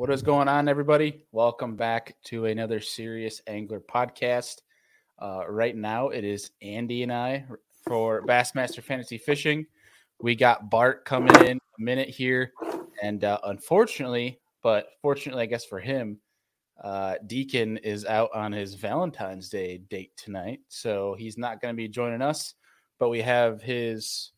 What is going on, everybody? Welcome back to another Serious Angler podcast. Uh, right now, it is Andy and I for Bassmaster Fantasy Fishing. We got Bart coming in a minute here. And uh, unfortunately, but fortunately, I guess for him, uh, Deacon is out on his Valentine's Day date tonight. So he's not going to be joining us. But we have his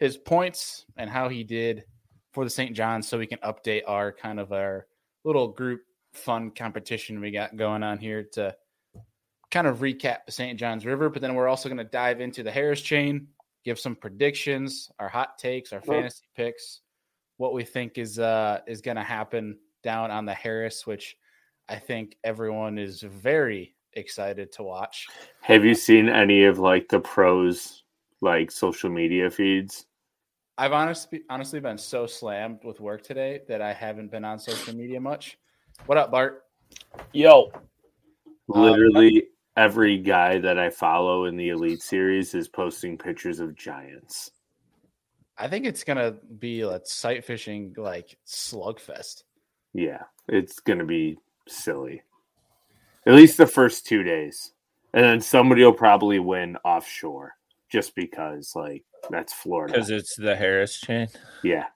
his points and how he did for the St. John's so we can update our kind of our little group fun competition we got going on here to kind of recap the St. John's River. But then we're also going to dive into the Harris chain, give some predictions, our hot takes, our fantasy picks, what we think is uh is going to happen down on the Harris, which I think everyone is very excited to watch. Have you seen any of like the pros like social media feeds? I've honestly honestly been so slammed with work today that I haven't been on social media much. What up, Bart? Yo, uh, Literally every guy that I follow in the Elite Series is posting pictures of giants. I think it's gonna be a sight fishing like slugfest. Yeah, it's gonna be silly. At least the first two days. And then somebody will probably win offshore just because like that's Florida. because it's the Harris chain. Yeah.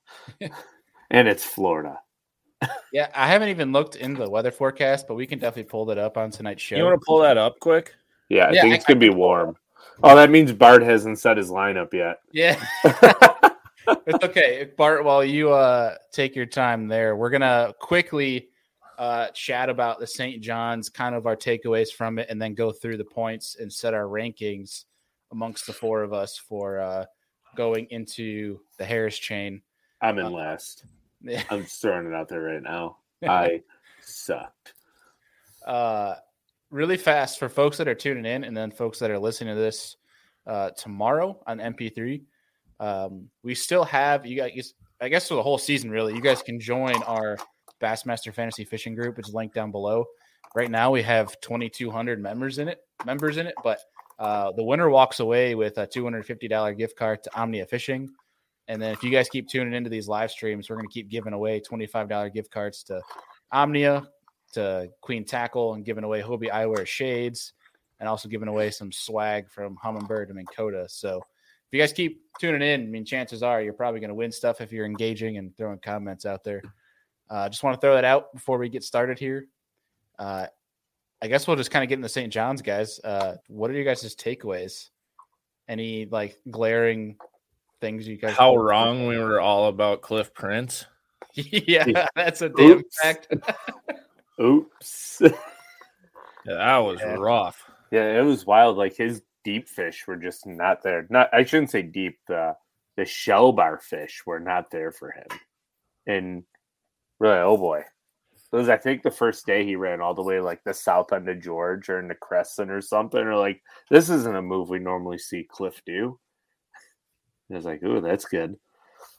and it's Florida. Yeah, I haven't even looked into the weather forecast, but we can definitely pull that up on tonight's show. You want to pull that up quick? Yeah, I Yeah, think I- it's gonna be warm. Oh, that means Bart hasn't set his lineup yet. Yeah. it's okay. Bart, while you uh take your time there, we're gonna quickly uh chat about the St. John's, kind of our takeaways from it, and then go through the points and set our rankings amongst the four of us for uh going into the Harris chain. I'm Uh, in last. Yeah. I'm just throwing it out there right now. I sucked. uh really fast for folks that are tuning in and then folks that are listening to this uh tomorrow on mp3 um we still have you guys i guess for the whole season really you guys can join our bassmaster fantasy fishing group it's linked down below right now we have 2200 members in it members in it but uh the winner walks away with a $250 gift card to omnia fishing and then if you guys keep tuning into these live streams we're going to keep giving away $25 gift cards to omnia to Queen Tackle and giving away Hobie Eyewear shades and also giving away some swag from Humminbird and Coda. So if you guys keep tuning in, I mean, chances are you're probably going to win stuff if you're engaging and throwing comments out there. Uh, just want to throw that out before we get started here. Uh, I guess we'll just kind of get into St. John's, guys. Uh, what are you guys' takeaways? Any like glaring things you guys? How wrong we were all about Cliff Prince. yeah, that's a damn Oops. fact. Oops. Yeah, that was Yeah. rough. yeah, it was wild. Like his deep fish were just not there. Not I shouldn't say deep. The the shell bar fish were not there for him. And really, oh boy. It was I think the first day he ran all the way like the south end of George or in the Crescent or something. Or like this isn't a move we normally see Cliff do. I was like, ooh, that's good.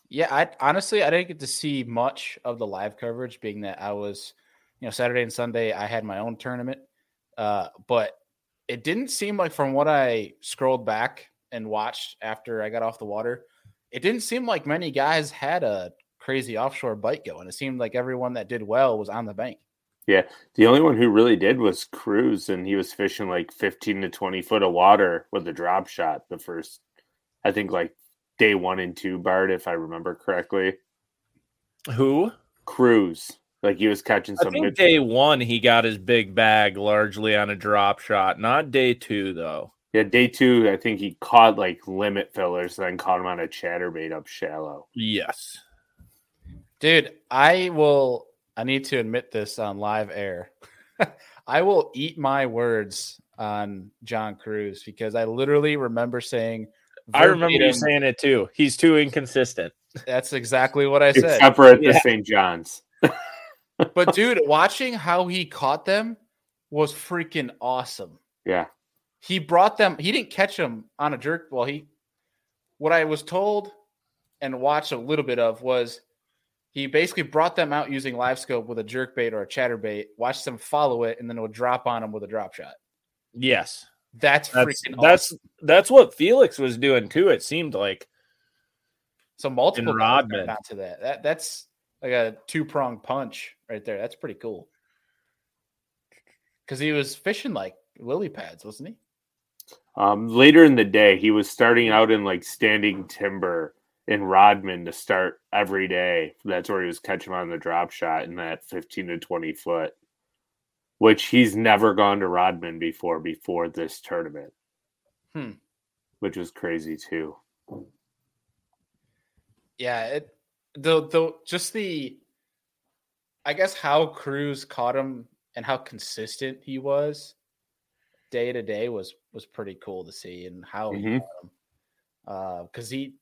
Yeah, I honestly I didn't get to see much of the live coverage, being that I was, you know, Saturday and Sunday I had my own tournament. Uh, but it didn't seem like from what I scrolled back and watched after I got off the water, it didn't seem like many guys had a crazy offshore bite going. It seemed like everyone that did well was on the bank. Yeah, the only one who really did was Cruz, and he was fishing like 15 to 20 foot of water with a drop shot the first, I think, like day one and two, Bart, if I remember correctly. Who? Cruz, like he was catching some. I some think good. day one he got his big bag largely on a drop shot. Not day two though. yeah, day two, I think he caught like limit fillers, and then caught him on a chatterbait up shallow. Yes. Dude, I will. I need to admit this on live air. I will eat my words on John Cruz because I literally remember saying. I remember you saying it too. He's too inconsistent. That's exactly what I said. Except for at the Yeah. St. John's. But dude, watching how he caught them was freaking awesome. Yeah. He brought them. He didn't catch them on a jerk. Well, he. What I was told and watched a little bit of was he basically brought them out using live scope with a jerk bait or a chatter bait, watched them follow it, and then it would drop on them with a drop shot. Yes. That's, That's freaking that's awesome. that's what Felix was doing too. It seemed like So multiple and guys got Rodman. onto that. That that's like a two prong punch right there. That's pretty cool. Because he was fishing like lily pads, wasn't he? Um, later in the day, he was starting out in like standing timber in Rodman to start every day. That's where he was catching on the drop shot in that 15 to 20 foot, which he's never gone to Rodman before, before this tournament, Hmm. which was crazy too. Yeah, it the the just the I guess how Cruz caught him and how consistent he was day to day was was pretty cool to see and how he Mhm. caught him. Uh because he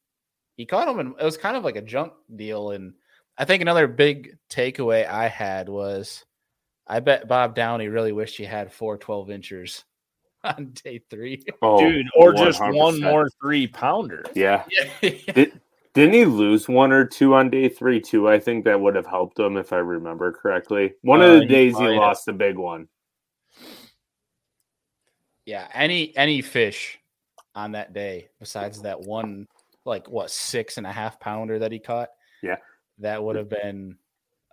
he caught him and it was kind of like a junk deal. And I think another big takeaway I had was I bet Bob Downey really wished he had four 12 inchers on day three. Oh, Dude, or just one more three pounder. Yeah. yeah. Did, didn't he lose one or two on day three too? I think that would have helped him if I remember correctly. One Uh, of the he days might he have. lost a big one. Yeah, any any fish on that day besides that one like what six and a half pounder that he caught. Yeah. that would have been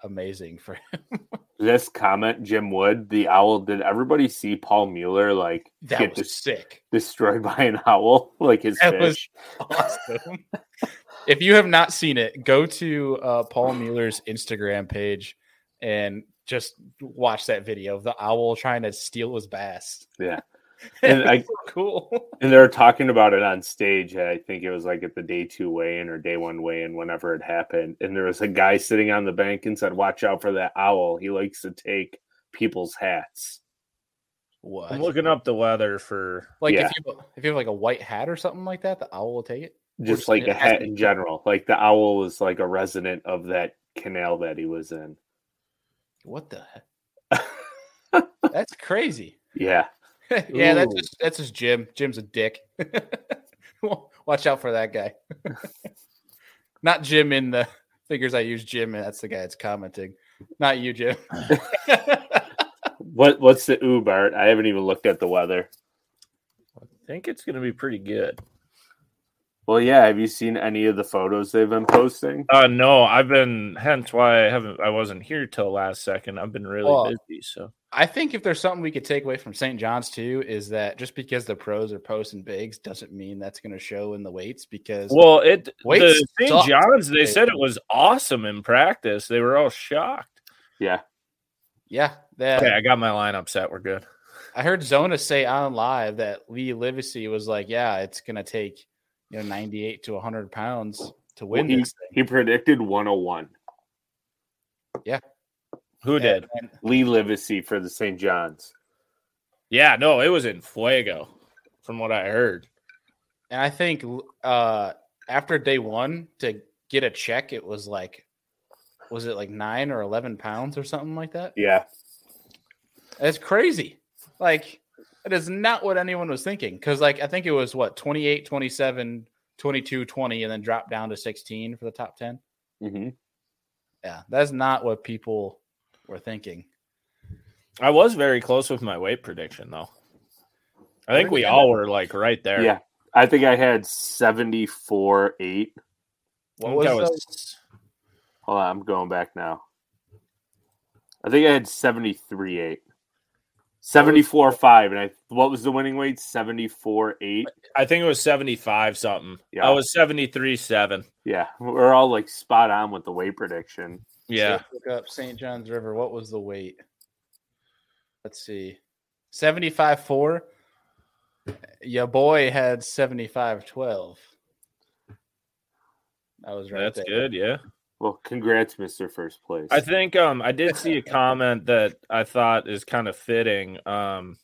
amazing for him. This comment, Jim Wood, the owl. Did everybody see Paul Mueller like That get was sick. destroyed by an owl? Like his That was fish. awesome. if you have not seen it, go to uh, Paul Mueller's Instagram page and just watch that video of the owl trying to steal his bass. Yeah. And I- cool. And they're talking about it on stage. I think it was like at the day two weigh in or day one weigh in, whenever it happened. And there was a guy sitting on the bank and said, Watch out for that owl. He likes to take people's hats. What? I'm looking up the weather for. like yeah. if you if you have like a white hat or something like that, the owl will take it. Just just- like a hat in general. Like the owl was like a resident of that canal that he was in. What the heck? That's crazy. Yeah. yeah, that's just that's just Jim. Jim's a dick. Watch out for that guy. Not Jim in the figures I use Jim, and that's the guy that's commenting. Not you, Jim. What what's the ooh, Bart? I haven't even looked at the weather. I think it's going to be pretty good. Well, yeah. Have you seen any of the photos they've been posting? Uh, no, I've been. Hence why I haven't. I wasn't here till last second. I've been really Well, busy. So I think if there's something we could take away from St. John's too, is that just because the pros are posting bigs doesn't mean that's going to show in the weights. Because well, it the St. John's. They said it was awesome in practice. They were all shocked. Yeah. yeah, that Okay, I got my lineup set. We're good. I heard Zona say on live that Lee Livesay was like, "Yeah, it's going to take you know 98 to 100 pounds to win he, this thing." he predicted 101. Yeah. Who did? And- Lee Livesay for the St. John's. Yeah, no, it was in Fuego, from what I heard. And I think uh after day one to get a check, it was like was it like nine or eleven pounds or something like that? Yeah. That's crazy. Like that is not what anyone was thinking. Cause like I think it was what 28, 27, 22, 20, and then dropped down to 16 for the top 10. hmm Yeah, that's not what people were thinking. I was very close with my weight prediction, though. I think we all were like right there. Yeah. I think I had 74 8. I What was, was Hold on, I'm going back now. I think I had 73 8. 74 5. And I what was the winning weight? 74 8. I think it was 75 something. Yeah. I was 73 7. Yeah. We're all like spot on with the weight prediction. Yeah. So look up St. John's River. What was the weight? Let's see. 75 4. Your boy had 75 12. I was right That's there. good. Yeah. Well, congrats, Mr. First Place. I think um I did see a comment that I thought is kind of fitting. Um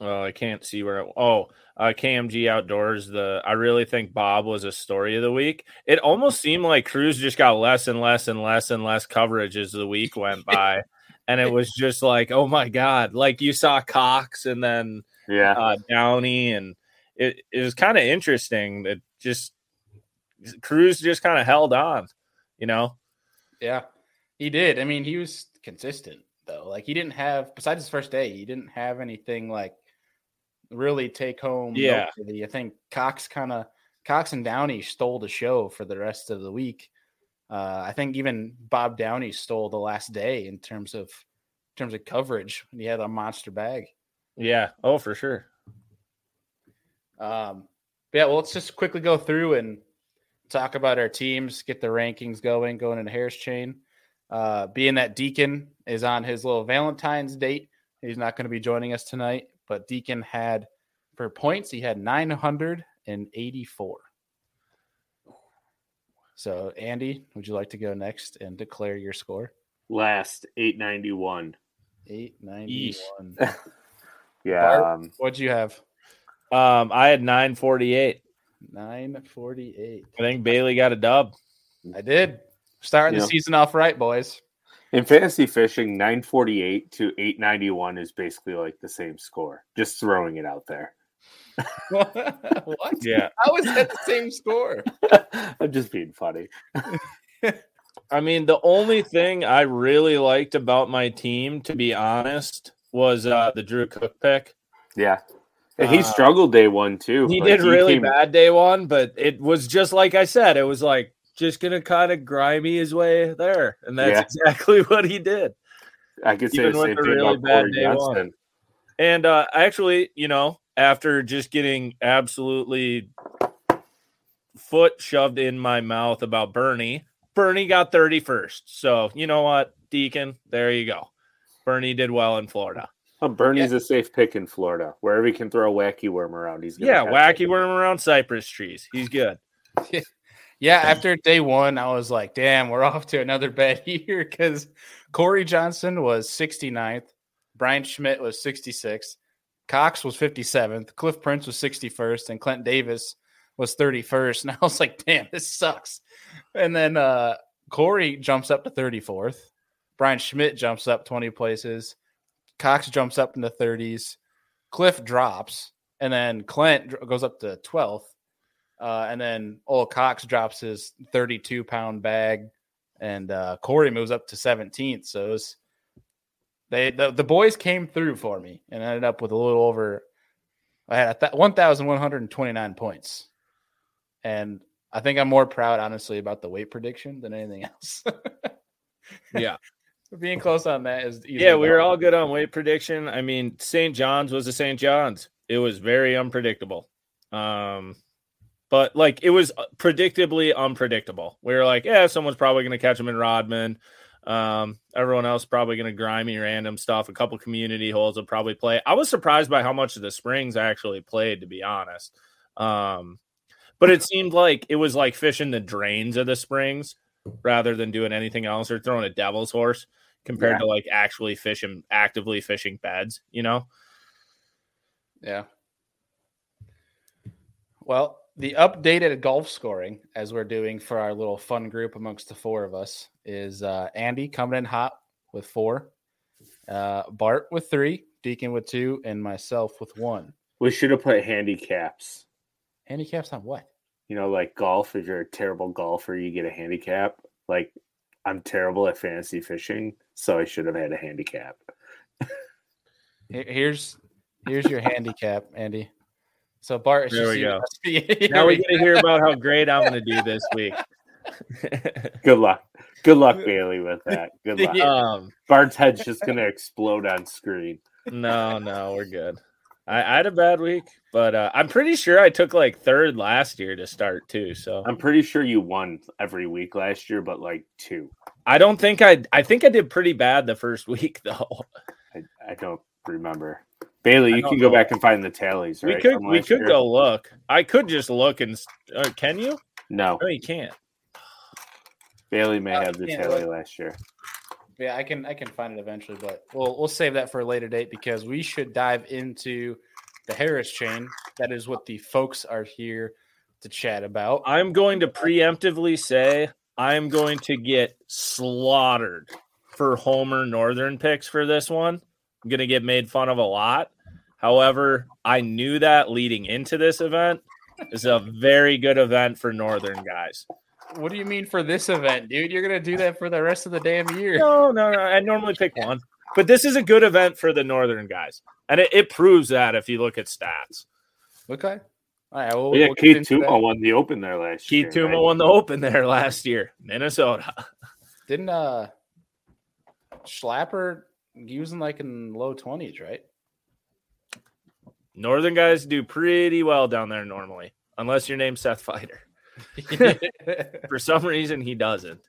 well, I can't see where it, oh uh KMG outdoors the I really think Bob was a story of the week. It almost seemed like Cruz just got less and less and less and less coverage as the week went by. and it was just like, oh my god, like you saw Cox and then yeah. uh Downey and it, it was kind of interesting that just Cruz just kind of held on, you know. Yeah, he did. I mean, he was consistent though. Like he didn't have besides his first day, he didn't have anything like really take home. Yeah. noteworthy. I think Cox kind of Cox and Downey stole the show for the rest of the week. Uh, I think even Bob Downey stole the last day in terms of in terms of coverage when he had a monster bag. Yeah. Oh, for sure. Um, yeah, well, let's just quickly go through and talk about our teams, get the rankings going, going into Harris Chain. Uh, being that Deacon is on his little Valentine's date, he's not going to be joining us tonight. But Deacon had for points, he had 984. So, Andy, would you like to go next and declare your score? Last 891. 891. Yeah. Bart? Um, What'd you have? Um, I had 948. 948. I think Bailey got a dub. I did. Starting Yeah. the season off right, boys. in fantasy fishing, 948 to 891 is basically like the same score. Just throwing it out there. what? Yeah. How is that the same score? I'm just being funny. I mean, the only thing I really liked about my team, to be honest, was uh, the Drew Cook pick. Yeah. And he Uh, struggled day one too. He Like, did really came- bad day one, but it was just like I said. It was like just gonna kind of grimy his way there, and that's Yeah. exactly what he did. I could say the same thing really about bad Corey day one. Johnston. And uh, actually, you know, after just getting absolutely foot shoved in my mouth about Bernie, Bernie got 31st. So, you know what, Deacon, there you go. Bernie did well in Florida. Oh, Bernie's a safe pick in Florida. Wherever he can throw a wacky worm around, he's gonna Yeah, wacky it. worm around cypress trees. He's good. Yeah, after day one, I was like, damn, we're off to another bad year because Corey Johnston was 69th, Bryan Schmitt was 66th, Cox was 57th, Cliff Prince was 61st, and Clint Davis was 31st. And I was like, damn, this sucks. And then uh, Corey jumps up to 34th, Bryan Schmitt jumps up 20 places, Cox jumps up in the 30s, Cliff drops, and then Clint goes up to 12th. Uh, and then old Cox drops his 32 pound bag, and uh, Corey moves up to 17th. So was, they the, the boys came through for me and ended up with a little over. I had th- 1,129 points, and I think I'm more proud, honestly, about the weight prediction than anything else. Yeah. Being close on that is Yeah, we were all good on weight prediction. I mean, St. John's was a St. John's. It was very unpredictable. Um, but like it was predictably unpredictable. We were like, yeah, someone's probably going to catch him in Rodman. Um, everyone else probably going to grimy random stuff. A couple community holes will probably play. I was surprised by how much of the springs actually played, to be honest. Um, but it seemed like it was like fishing the drains of the springs rather than doing anything else or throwing a devil's horse compared Yeah. to like actually fishing actively fishing beds, you know? Yeah. Well, the updated golf scoring, as we're doing for our little fun group amongst the four of us, is uh, Andy coming in hot with four, uh, Bart with three, Deacon with two, and myself with one. We should have put handicaps. Handicaps on what? You know, like golf. If you're a terrible golfer, you get a handicap. Like I'm terrible at fantasy fishing, so I should have had a handicap. Here's here's your handicap, Andy. So Bart, it's There we go. Here now we we get to hear about how great I'm going to do this week. Good luck. Good luck, Bailey, with that. Good luck. Um, Bart's head's just gonna explode on screen. no, no, we're good. I, I had a bad week, but uh, I'm pretty sure I took like third last year to start too. So I'm pretty sure you won every week last year, but like two. I don't think I. I think I did pretty bad the first week though. I, I don't remember. Bailey, you can go know. back and find the tallies. we could. We could year? go look. I could just look and. Uh, can you? No, No, you can't. Bailey may have the tally look. last year. Yeah, I can I can find it eventually, but we'll we'll save that for a later date because we should dive into the Harris chain. That is what the folks are here to chat about. I'm going to preemptively say I'm going to get slaughtered for Homer Northern picks for this one. I'm going to get made fun of a lot. However, I knew that leading into this event is a very good event for Northern guys. What do you mean for this event, dude? You're gonna do that for the rest of the damn year. No, no, no. I normally pick one, but this is a good event for the Northern guys. And it, it proves that if you look at stats. Okay. All right, we'll, yeah, we'll Keith into that. Tuma won the Open there last year. Keith Tuma right? won the Open there last year, Minnesota. Didn't uh Schlapper he was in like in low twenties, right? Northern guys do pretty well down there normally, unless your name's Seth Feider. For some reason, he doesn't.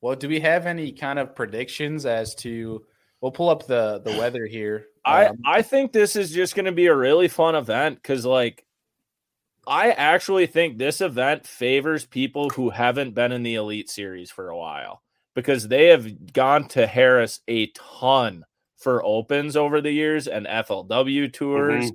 well, do we have any kind of predictions as to? We'll pull up the the weather here. I Um, I think this is just going to be a really fun event because, like, I actually think this event favors people who haven't been in the Elite Series for a while because they have gone to Harris a ton for opens over the years and FLW tours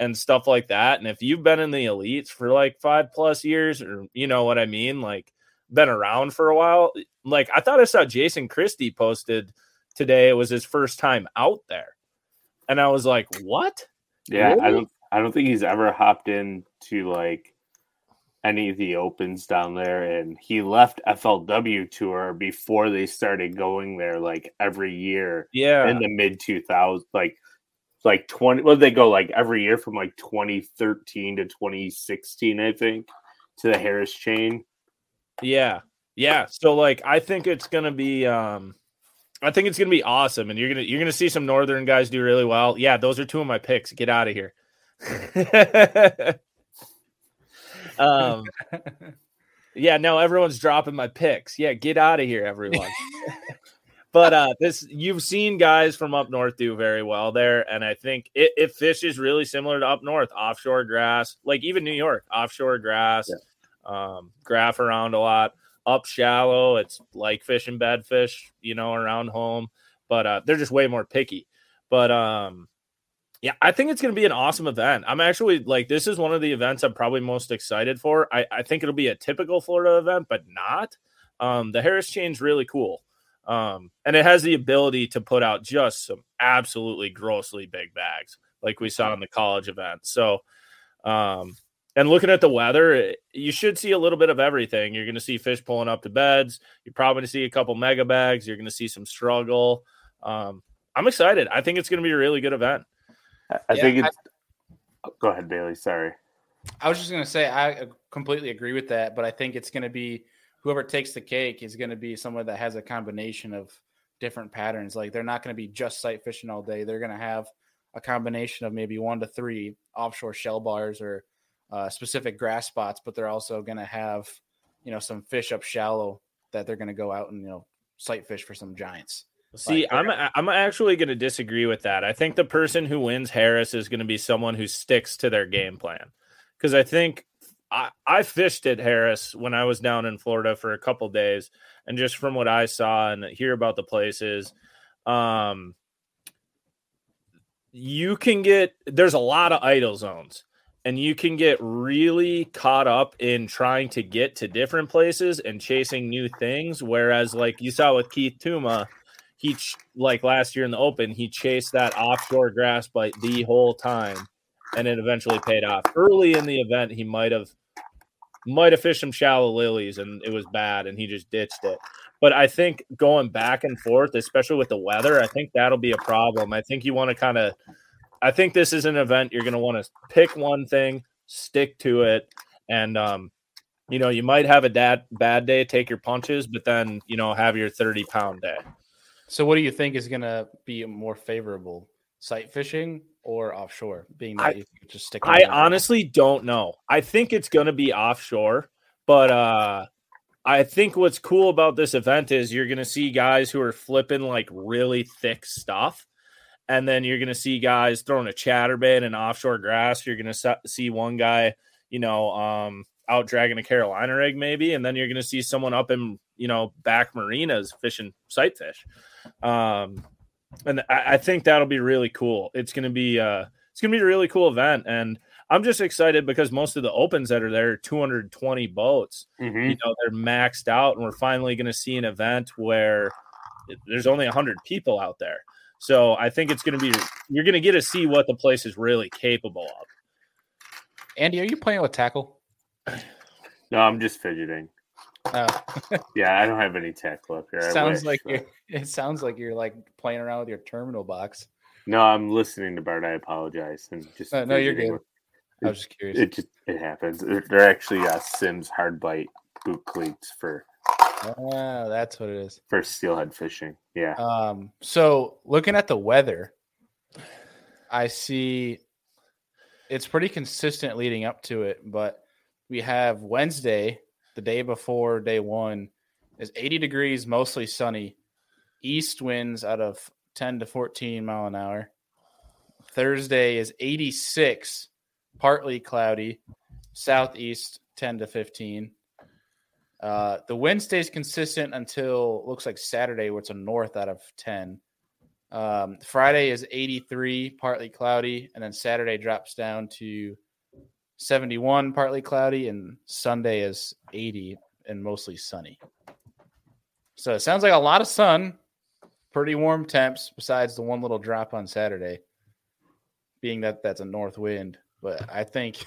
and stuff like that. And if you've been in the elites for like five plus years, or you know what I mean, like been around for a while, like I thought I saw Jason Christie posted today. It was his first time out there, and I was like, "What?" Yeah, I don't. I don't think he's ever hopped in to like any of the opens down there, and he left FLW tour before they started going there like every year Yeah, in the mid 2000s, like like 20. Well, they go like every year from like 2013 to 2016, I think, to the Harris chain. yeah, yeah. So like, I think it's gonna be. um I think it's gonna be awesome, and you're gonna you're gonna see some northern guys do really well. Yeah, those are two of my picks. Get out of here. um, yeah, no, everyone's dropping my picks. Yeah, get out of here, everyone. but uh this you've seen guys from up north do very well there, and I think it, it fishes really similar to up north, offshore grass, like even New York, offshore grass, um, graph around a lot. Up shallow, it's like fishing bed fish, you know, around home, but uh they're just way more picky. But um yeah, I think it's going to be an awesome event. I'm actually like, this is one of the events I'm probably most excited for. I, I think it'll be a typical Florida event, but not. Um, the Harris chain's really cool. Um, and it has the ability to put out just some absolutely grossly big bags, like we saw in the college event. So, um, and looking at the weather, it- you should see a little bit of everything. You're going to see fish pulling up to beds. You're probably going to see a couple mega bags. You're going to see some struggle. Um, I'm excited. I think it's going to be a really good event. I, I Yeah, think I- it's. go ahead, Bailey. Sorry. I was just gonna say I completely agree with that, but I think it's gonna be whoever takes the cake is gonna be someone that has a combination of different patterns. Like they're not gonna be just sight fishing all day. They're gonna have a combination of maybe one to three offshore shell bars or uh, specific grass spots, but they're also gonna have you know some fish up shallow that they're gonna go out and you know sight fish for some giants. See, Like, I'm I'm actually going to disagree with that. I think the person who wins Harris is going to be someone who sticks to their game plan. Because I think I, I fished at Harris when I was down in Florida for a couple days, and just from what I saw and hear about the places, um, you can get there's a lot of idle zones and you can get really caught up in trying to get to different places and chasing new things whereas like you saw with Keith Tuma he ch- like last year in the open he chased that offshore grass bite the whole time and it eventually paid off. Early in the event he might have might have fished some shallow lilies and it was bad and he just ditched it but i think going back and forth especially with the weather i think that'll be a problem i think you want to kind of i think this is an event you're going to want to pick one thing stick to it and um you know you might have a dad, bad day take your punches but then you know have your 30 pound day So what do you think is gonna be more favorable? Sight fishing or offshore? Being that I- you just stick. I honestly don't know. I think it's going to be offshore, but uh I think what's cool about this event is you're going to see guys who are flipping like really thick stuff. And then you're going to see guys throwing a chatterbait and offshore grass. You're going to see one guy, you know, um, out dragging a Carolina rig maybe. And then you're going to see someone up in, you know, back marinas fishing sight fish. Um, and I, I think that'll be really cool. It's going to be, uh, it's going to be a really cool event. And I'm just excited because most of the opens that are there are 220 boats. Mhm. You know, they're maxed out, and we're finally going to see an event where there's only 100 people out there. So I think it's going to be, you're going to get to see what the place is really capable of. Andy, are you playing with tackle? No, I'm just fidgeting. Uh, Yeah, I don't have any tech up here. Sounds wish, like but- you're, it sounds like you're like playing around with your terminal box. No, I'm listening to Bart. I apologize. And just Uh, no, you're good. I was just curious. It just it happens. They're actually uh, Simms hard bite boot cleats for Ah, that's what it is. for steelhead fishing. Yeah. Um, so looking at the weather, I see it's pretty consistent leading up to it, but we have Wednesday, the day before day one, is 80 degrees, mostly sunny, east winds out of 10 to 14 mile an hour. Thursday is 86, partly cloudy, southeast 10 to 15. Uh, the wind stays consistent until looks like Saturday, where it's a north out of 10. Um, Friday is 83, partly cloudy, and then Saturday drops down to 71, partly cloudy, and Sunday is 80 and mostly sunny. So it sounds like a lot of sun, pretty warm temps, besides the one little drop on Saturday, being that that's a north wind. But I think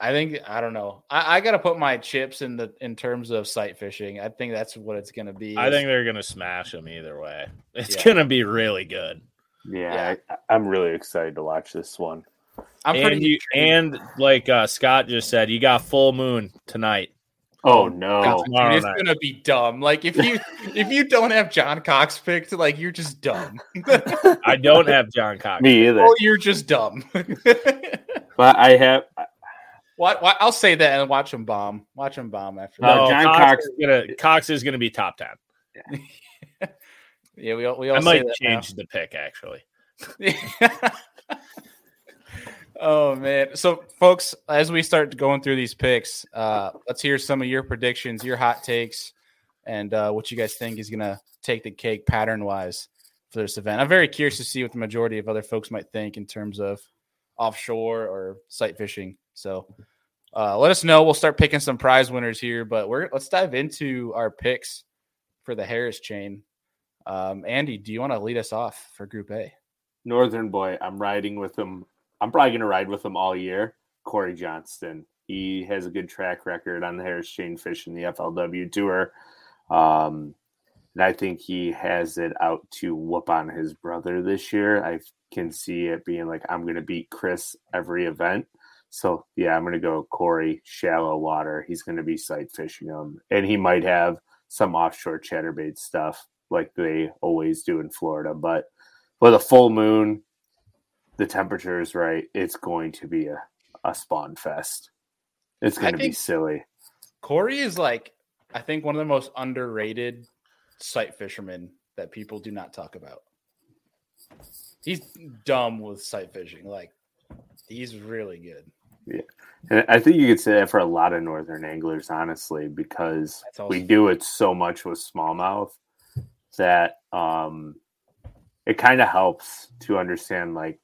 I think I don't know. I, I got to put my chips in the in terms of sight fishing. I think that's what it's going to be. I think they're gonna smash them either way. It's Yeah. gonna be really good. Yeah, I, I'm really excited to watch this one. I'm and pretty you, and like uh, Scott just said, you got full moon tonight. Oh no! Dude, it's night. gonna be dumb. Like if you if you don't have John Cox picked, like you're just dumb. I don't have John Cox. Me either. oh, you're just dumb. But I have. what, what? I'll say that and watch him bomb. Watch him bomb after that. No, John Cox, Cox- is gonna Cox is gonna be top ten. Yeah, we all we all I say might that now. change the pick actually. Oh man. So folks, as we start going through these picks, uh, let's hear some of your predictions, your hot takes, and uh, what you guys think is gonna take the cake pattern wise for this event. I'm very curious to see what the majority of other folks might think in terms of offshore or sight fishing. So uh, let us know. We'll start picking some prize winners here, but we're let's dive into our picks for the Harris chain. Um, Andy, do you want to lead us off for Group A? Northern boy, I'm riding with him. I'm probably going to ride with him all year. Corey Johnston. He has a good track record on the Harris Chain Fish in the FLW Tour. Um, and I think he has it out to whoop on his brother this year. I can see it being like, I'm going to beat Chris every event. So, yeah, I'm going to go Corey, shallow water. He's going to be sight fishing him. And he might have some offshore chatterbait stuff like they always do in Florida. But with a full moon, the temperature is right. It's going to be a, a spawn fest. It's I going to be silly. Corey is like, I think one of the most underrated sight fishermen that people do not talk about. He's dumb with sight fishing. Like, he's really good. Yeah. And I think you could say that for a lot of northern anglers, honestly, because we do it so much with smallmouth that um, it kind of helps to understand like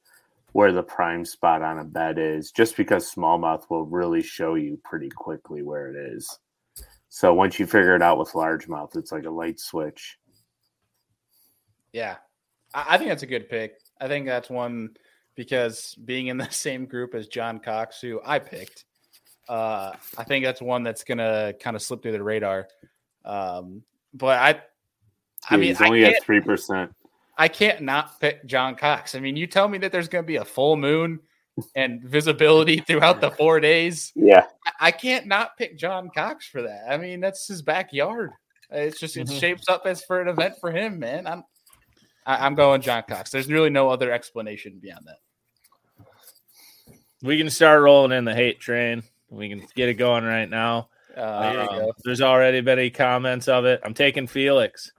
where the prime spot on a bed is, just because smallmouth will really show you pretty quickly where it is. So once you figure it out with largemouth, it's like a light switch. Yeah. I, I think that's a good pick. I think that's one because being in the same group as John Cox, who I picked, uh, I think that's one that's going to kind of slip through the radar. Um, but I, I mean, he's only can't, at three percent. I can't not pick John Cox. I mean, you tell me that there's going to be a full moon and visibility throughout the four days. Yeah, I- I can't not pick John Cox for that. I mean, that's his backyard. It's just it Mhm. shapes up as for an event for him, man. I'm I, I'm going John Cox. There's really no other explanation beyond that. We can start rolling in the hate train. We can get it going right now. Uh, there Um, go. there's already been any comments of it. I'm taking Felix.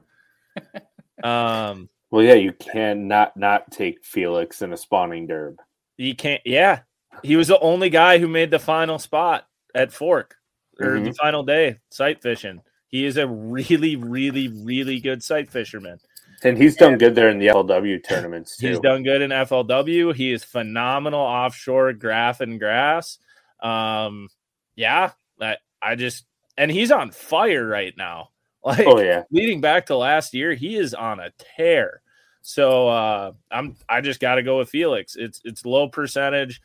um, Well, yeah, you can not not take Felix in a spawning derb. you can't. Yeah, he was the only guy who made the final spot at Fork or the final day sight fishing. He is a really, really, really good sight fisherman. And he's done good there in the LW tournaments too. He's done good in FLW. He is phenomenal offshore graph and grass. Um, yeah, I, I just and he's on fire right now. Like Oh yeah, leading back to last year, he is on a tear. So uh, I'm I just got to go with Felix. It's it's low percentage.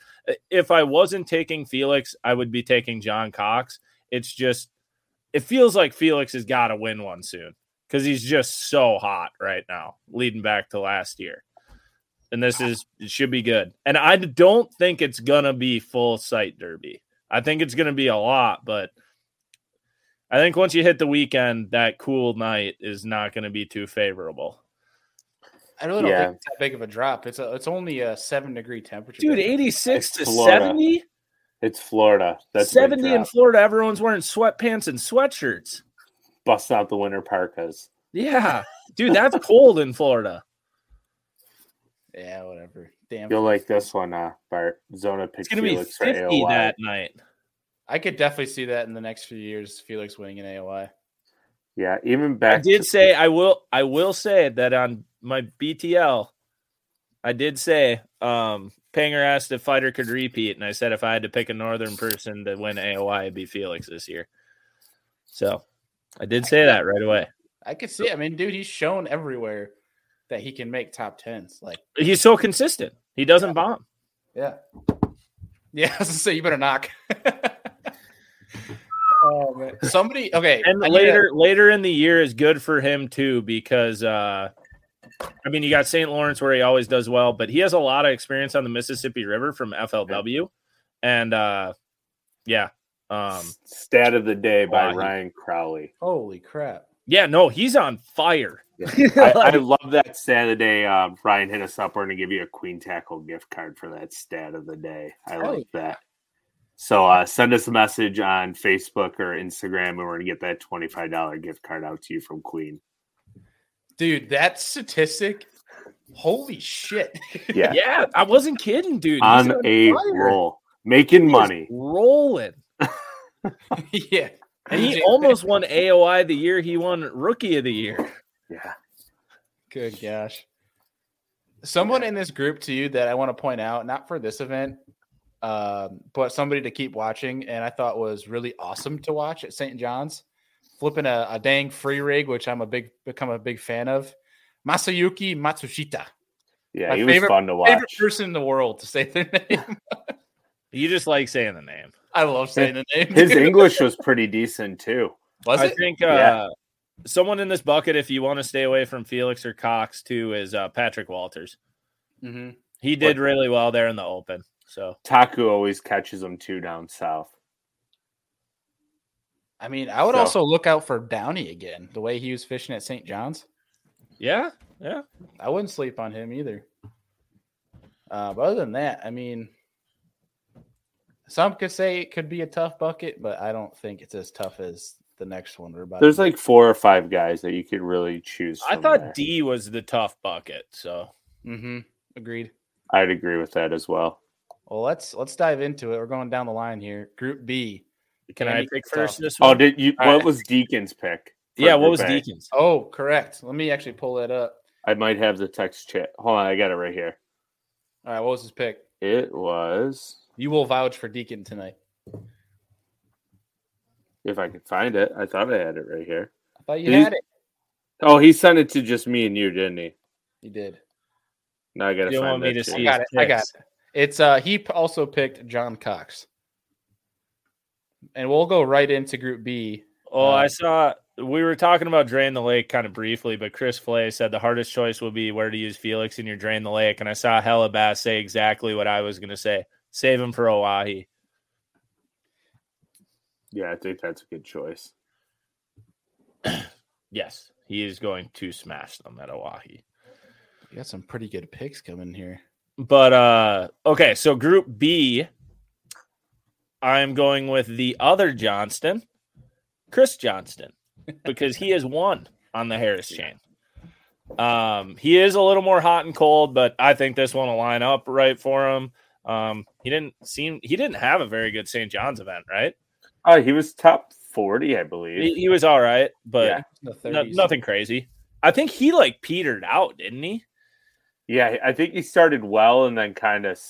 If I wasn't taking Felix, I would be taking John Cox. It's just it feels like Felix has got to win one soon because he's just so hot right now, leading back to last year. and this is it should be good. And I don't think it's gonna be full sight derby. I think it's gonna be a lot, but I think once you hit the weekend, that cool night is not going to be too favorable. I really don't Yeah. think it's that big of a drop. It's a, it's only a seven degree temperature. Dude, 86 to 70? It's Florida. That's 70 in. Florida. Everyone's wearing sweatpants and sweatshirts. Bust out the winter parkas. Yeah. Dude, that's cold in Florida. yeah, whatever. Damn, You'll like this one, uh, Bart. Zona It's picked going to be Felix for 50 that night. I could definitely see that in the next few years. Felix winning an AOY. Yeah, even back. I did to- say I will I will say that on my BTL I did say um Panger asked if Feider could repeat and I said if I had to pick a northern person to win AOY it'd be Felix this year. So I did say that right away. I could see. it. I mean, dude, he's shown everywhere that he can make top tens. Like, He's so consistent. He doesn't bomb. yeah, yeah. I was gonna say you better knock. oh man, somebody. Okay, And I need to- later later in the year is good for him too because uh I mean you got St. Lawrence where he always does well, but he has a lot of experience on the Mississippi River from FLW. And uh yeah. Um Stat of the day by Wow, Ryan Crowley. Holy crap! yeah, no, he's on fire. I, I love that stat of the day. Uh, Ryan hit us up. We're going to give you a Queen Tackle gift card for that stat of the day. I Oh, like that. So uh, send us a message on Facebook or Instagram, and we're going to get that $25 gift card out to you from Queen. Dude, that statistic. Holy shit! Yeah. Yeah, I wasn't kidding, dude. On on a fire. roll. Making He money. rolling. yeah, And he almost won AOY the year he won Rookie of the Year. Yeah. Good gosh. Someone in this group to you that I want to point out, not for this event, um, but somebody to keep watching, and I thought was really awesome to watch at St. John's, flipping a, a dang free rig, which I'm a big become a big fan of. Masayuki Matsushita, Yeah, My he was fun to favorite watch. person in the world to say their name. You just like saying the name. I love saying the name. His dude. English was pretty decent too. was I it? think uh, Yeah. someone in this bucket, if you want to stay away from Felix or Cox, too, is uh, Patrick Walters. hmm He did really well there in the open. So Taku always catches them too down south. I mean, I would So- also look out for Downey again. The way he was fishing at St. John's, yeah, yeah. I wouldn't sleep on him either. Uh, but other than that, I mean, some could say it could be a tough bucket, but I don't think it's as tough as the next one we're about. There's to like four or five guys that you could really choose. I thought there. D was the tough bucket. So mm-hmm. agreed. I'd agree with that as well. Well, let's let's dive into it. We're going down the line here. Group B. can Andy, I pick first tough. this Oh, one? did you? All what right. was Deacon's pick? yeah, what was A? Deacons? Oh, correct. Let me actually pull that up. I might have the text chat. Hold on, I got it right here. All right, what was his pick? It was, You will vouch for Deacon tonight. if I could find it. I thought I had it right here. I thought you Did he- had it. Oh, he sent it to just me and you, didn't he? He did. Now I gotta You find want me to too. I see got his it. I got it. It's uh he also picked John Cox. And we'll go right into group B. Oh, Uh, I saw we were talking about drain the lake kind of briefly, but Chris Flay said the hardest choice will be where to use Felix in your drain the lake, and I saw Hella Bass say exactly what I was going to say: save him for Oahe. Yeah, I think that's a good choice. Yes, he is going to smash them at Oahe. You got some pretty good picks coming here. But uh okay, so group B, I'm going with the other Johnston, Chris Johnston, because he has won on the Harris chain. Um, he is a little more hot and cold, but I think this one will line up right for him. Um, he didn't seem he didn't have a very good St. John's event, right? Oh, he was top forty, I believe. He, he was all right, but Yeah. No- nothing crazy. I think he like petered out, didn't he? Yeah, I think he started well and then kind of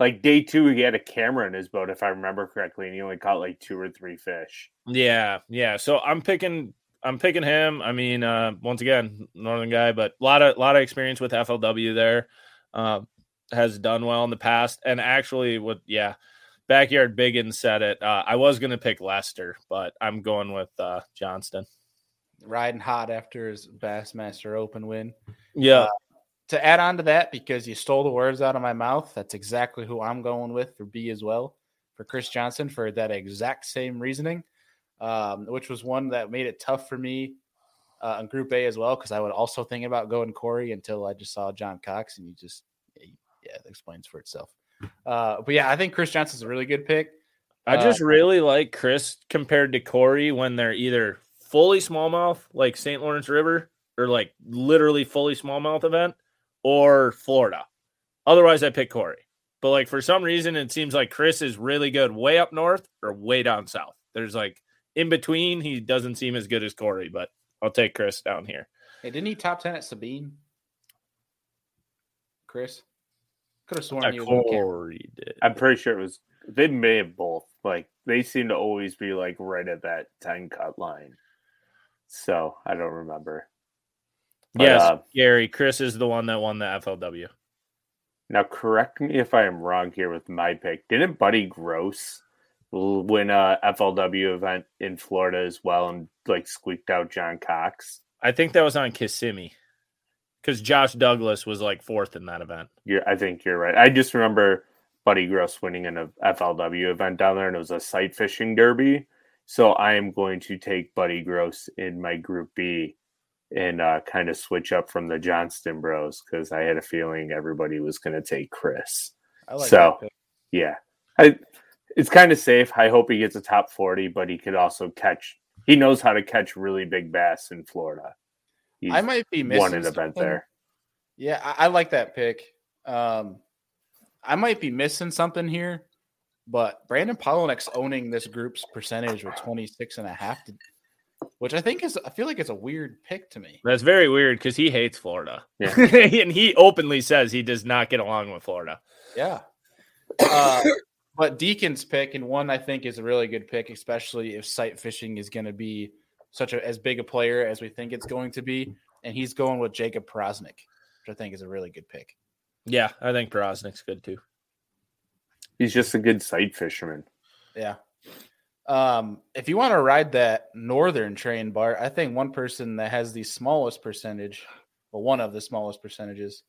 like day two, he had a camera in his boat, if I remember correctly, and he only caught like two or three fish. Yeah, yeah. So I'm picking I'm picking him. I mean, uh once again, northern guy, but a lot of lot of experience with FLW there. Uh, has done well in the past. And actually what yeah, backyard biggin said it. Uh, I was gonna pick Lester, but I'm going with uh Johnston. riding hot after his Bassmaster Open win. Yeah. To add on to that, because you stole the words out of my mouth, that's exactly who I'm going with for B as well for Chris Johnston for that exact same reasoning, um, which was one that made it tough for me uh, in Group A as well because I would also think about going Corey until I just saw John Cox and you just yeah, it explains for itself. Uh, but yeah, I think Chris Johnston's a really good pick. I just Uh, really like Chris compared to Corey when they're either fully smallmouth, like St. Lawrence River, or like literally fully smallmouth event, or Florida. Otherwise, I pick Corey. But like for some reason, it seems like Chris is really good way up north or way down south. There's like in between, he doesn't seem as good as Corey, but I'll take Chris down here. Hey, didn't he top ten at Sabine? Chris could have sworn Yeah, he was. Corey did. I'm pretty sure it was. They may have both. Like they seem to always be like right at that ten cut line. So I don't remember. But, yes, uh, Gary. Chris is the one that won the FLW. Now, correct me if I am wrong here with my pick. Didn't Buddy Gross win a FLW event in Florida as well and like squeaked out John Cox? I think that was on Kissimmee because Josh Douglas was like fourth in that event. You're, I think you're right. I just remember Buddy Gross winning an FLW event down there, and it was a sight fishing derby. So I am going to take Buddy Gross in my Group B and uh, kind of switch up from the Johnston Bros because I had a feeling everybody was going to take Chris. I like So-. Yeah, I, it's kind of safe. I hope he gets a top forty, but he could also catch. He knows how to catch really big bass in Florida. He's I might be missing won an event there. Yeah, I, I like that pick. Um, I might be missing something here, but Brandon Palaniuk's owning this group's percentage with 26 and a half, which I think is, I feel like it's a weird pick to me. That's very weird because he hates Florida. Yeah. and he openly says he does not get along with Florida. Yeah. Uh, but Deacon's pick and one I think is a really good pick, especially if sight fishing is going to be such a as big a player as we think it's going to be. And he's going with Jacob Powroznik, which I think is a really good pick. Yeah, I think Powroznik's good too. He's just a good sight fisherman. Yeah. Um, if you want to ride that northern train, Bart, I think one person that has the smallest percentage, well, one of the smallest percentages,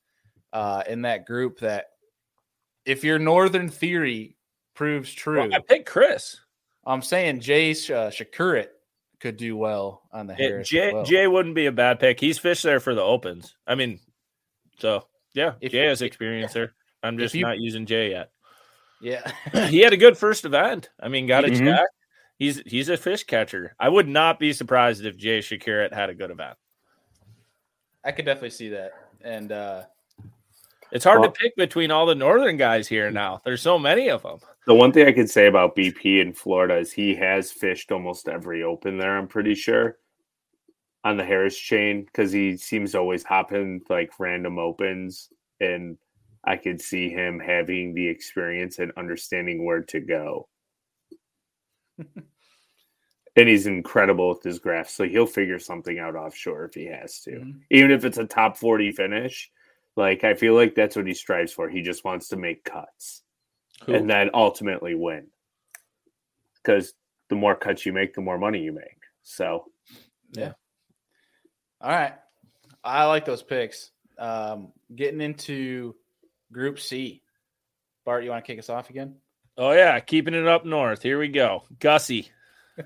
uh, in that group that if your northern theory proves true, Well, I picked Chris. I'm saying Jay uh, Przekurat could do well on the It- Harris. Jay, well. Jay wouldn't be a bad pick. He's fished there for the opens. I mean, so yeah, If- Jay has experience there. I'm just you- not using Jay yet. yeah. he had a good first event. I mean, got it Mhm. Checked. He's he's a fish catcher. I would not be surprised if Jay Przekurat had a good event. I could definitely see that. And uh, It's hard Well- to pick between all the northern guys here now. There's so many of them. The one thing I could say about BP in Florida is he has fished almost every open there, I'm pretty sure, on the Harris chain, because he seems to always hop in like random opens. And I could see him having the experience and understanding where to go. And he's incredible with his graphs, so he'll figure something out offshore if he has to. Mhm. Even if it's a top 40 finish, like I feel like that's what he strives for. He just wants to make cuts and then ultimately win. Because the more cuts you make, the more money you make. So yeah. All right. I like those picks. Um, getting into Group C. Bart, you want to kick us off again? Oh yeah, keeping it up north. Here we go. Gussie.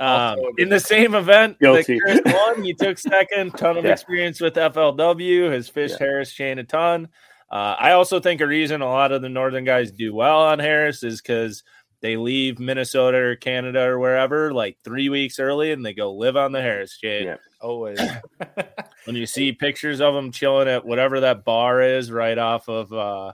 Um, Also a good in the same event Guilty. that Chris won, he took second. Ton of Yeah. experience with FLW. Has fished Harris chain a ton. Uh, I also think a reason a lot of the northern guys do well on Harris is because they leave Minnesota or Canada or wherever like three weeks early and they go live on the Harris chain. Yeah. Always. When you see pictures of them chilling at whatever that bar is right off of, uh,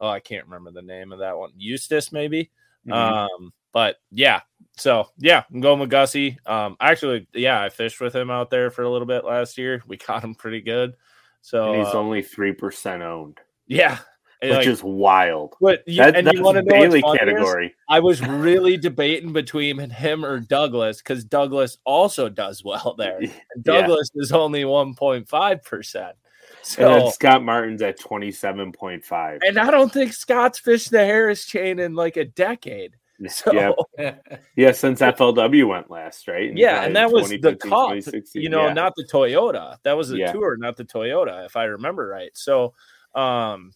oh, I can't remember the name of that one, Eustis maybe. mhm. Um, but yeah, so yeah, I'm going with Gussie. Um, actually, yeah, I fished with him out there for a little bit last year. We caught him pretty good. So and he's uh, only 3% owned, yeah, which like, is wild. but you, That, and you want to know Bailey funny is? category. I was really debating between him or Douglas because Douglas also does well there. And Yeah. Douglas is only 1.5 percent. And then So Scott Martin's at 27.5. And I don't think Scott's fished the Harris chain in like a decade. So Yeah. Yeah, since FLW went last, right? In yeah, and that was the 2015, cup, you know, Yeah. not the Toyota. That was the Yeah. tour, not the Toyota, if I remember right. So, um,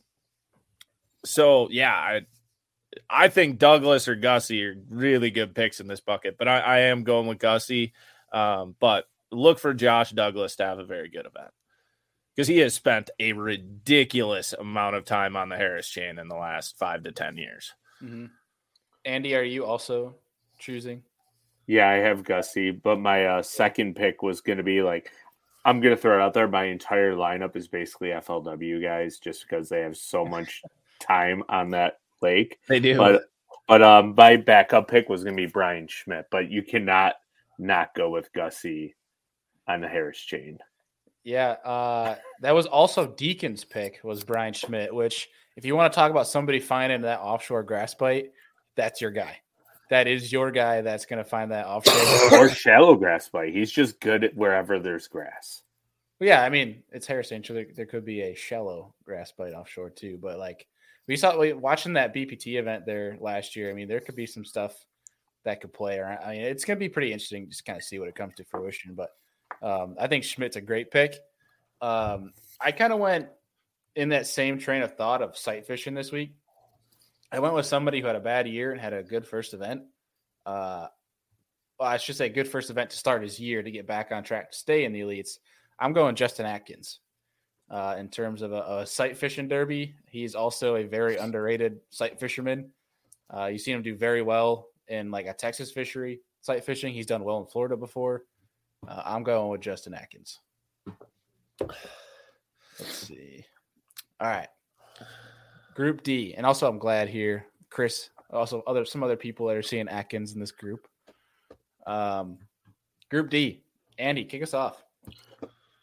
so yeah, I, I think Douglas or Gussie are really good picks in this bucket, but I, I am going with Gussie. Um, but look for Josh Douglas to have a very good event because he has spent a ridiculous amount of time on the Harris chain in the last five to ten years. Mhm. Andy, are you also choosing? Yeah, I have Gussie, but my uh, second pick was going to be like, I'm going to throw it out there. My entire lineup is basically FLW guys, just because they have so much time on that lake. They do, But but um, my backup pick was going to be Bryan Schmitt, but you cannot not go with Gussie on the Harris chain. Yeah, uh, that was also Deacon's pick was Bryan Schmitt. Which, if you want to talk about somebody finding that offshore grass bite, that's your guy. That is your guy. That's going to find that offshore. or shallow grass bite. He's just good at wherever there's grass. yeah, I mean it's Harris St. There, there could be a shallow grass bite offshore too, but like we saw we- watching that BPT event there last year. I mean, there could be some stuff that could play around. I mean, it's going to be pretty interesting just kind of see what it comes to fruition. But um, I think Schmitt's a great pick. Um, I kind of went in that same train of thought of sight fishing this week. I went with somebody who had a bad year and had a good first event. Uh, well, I should say good first event to start his year to get back on track to stay in the elites. I'm going Justin Atkins. Uh, in terms of a, a sight fishing derby, he's also a very underrated sight fisherman. Uh, you've seen him do very well in like a Texas fishery sight fishing. He's done well in Florida before. Uh, I'm going with Justin Atkins. Let's see. All right. Group D. And also I'm glad here, Chris, also other some other people that are seeing Atkins in this group. Um group D. Andy, kick us off.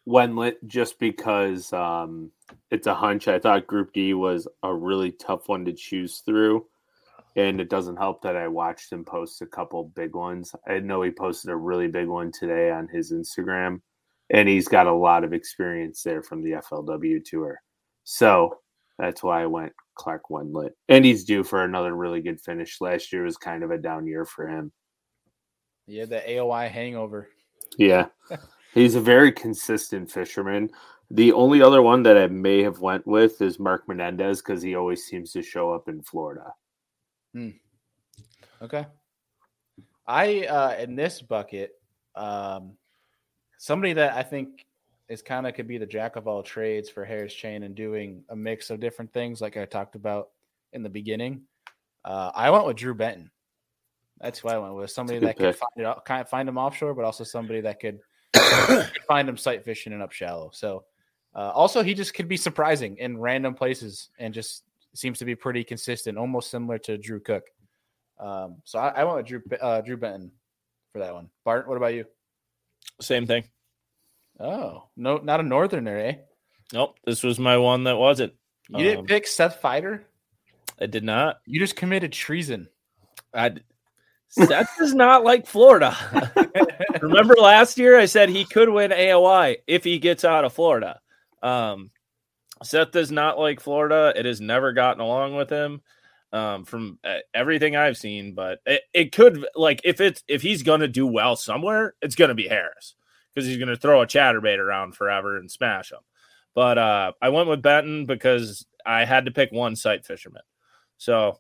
Wendlandt, just because um, it's a hunch. I thought Group D was a really tough one to choose through. And it doesn't help that I watched him post a couple big ones. I know he posted a really big one today on his Instagram, and he's got a lot of experience there from the FLW tour. So that's why I went Clark Wendlandt. And he's due for another really good finish. Last year was kind of a down year for him. Yeah, the AOY hangover. Yeah. He's a very consistent fisherman. The only other one that I may have went with is Mark Menendez because he always seems to show up in Florida. Okay. I uh in this bucket, um somebody that I think is kind of could be the jack of all trades for Harris Chain and doing a mix of different things like I talked about in the beginning. Uh I went with Drew Benton. That's who I went with. Somebody that could find it kind of find him offshore, but also somebody that could could find him sight fishing and up shallow. So uh, also he just could be surprising in random places and just seems to be pretty consistent, almost similar to Drew Cook. Um, so I, I went with Drew uh, Drew Benton for that one. Bart, what about you? same thing. Oh, no, not a northerner, eh? Nope, this was my one that wasn't. You didn't Um, pick Seth Feider. I did not. You just committed treason. I Seth does not like Florida. Remember last year I said he could win AOY if he gets out of Florida. Um, Seth does not like Florida. It has never gotten along with him um, from uh, everything I've seen. But it, it could like if it's if he's going to do well somewhere, it's going to be Harris because he's going to throw a chatterbait around forever and smash him. But uh, I went with Benton because I had to pick one sight fisherman. So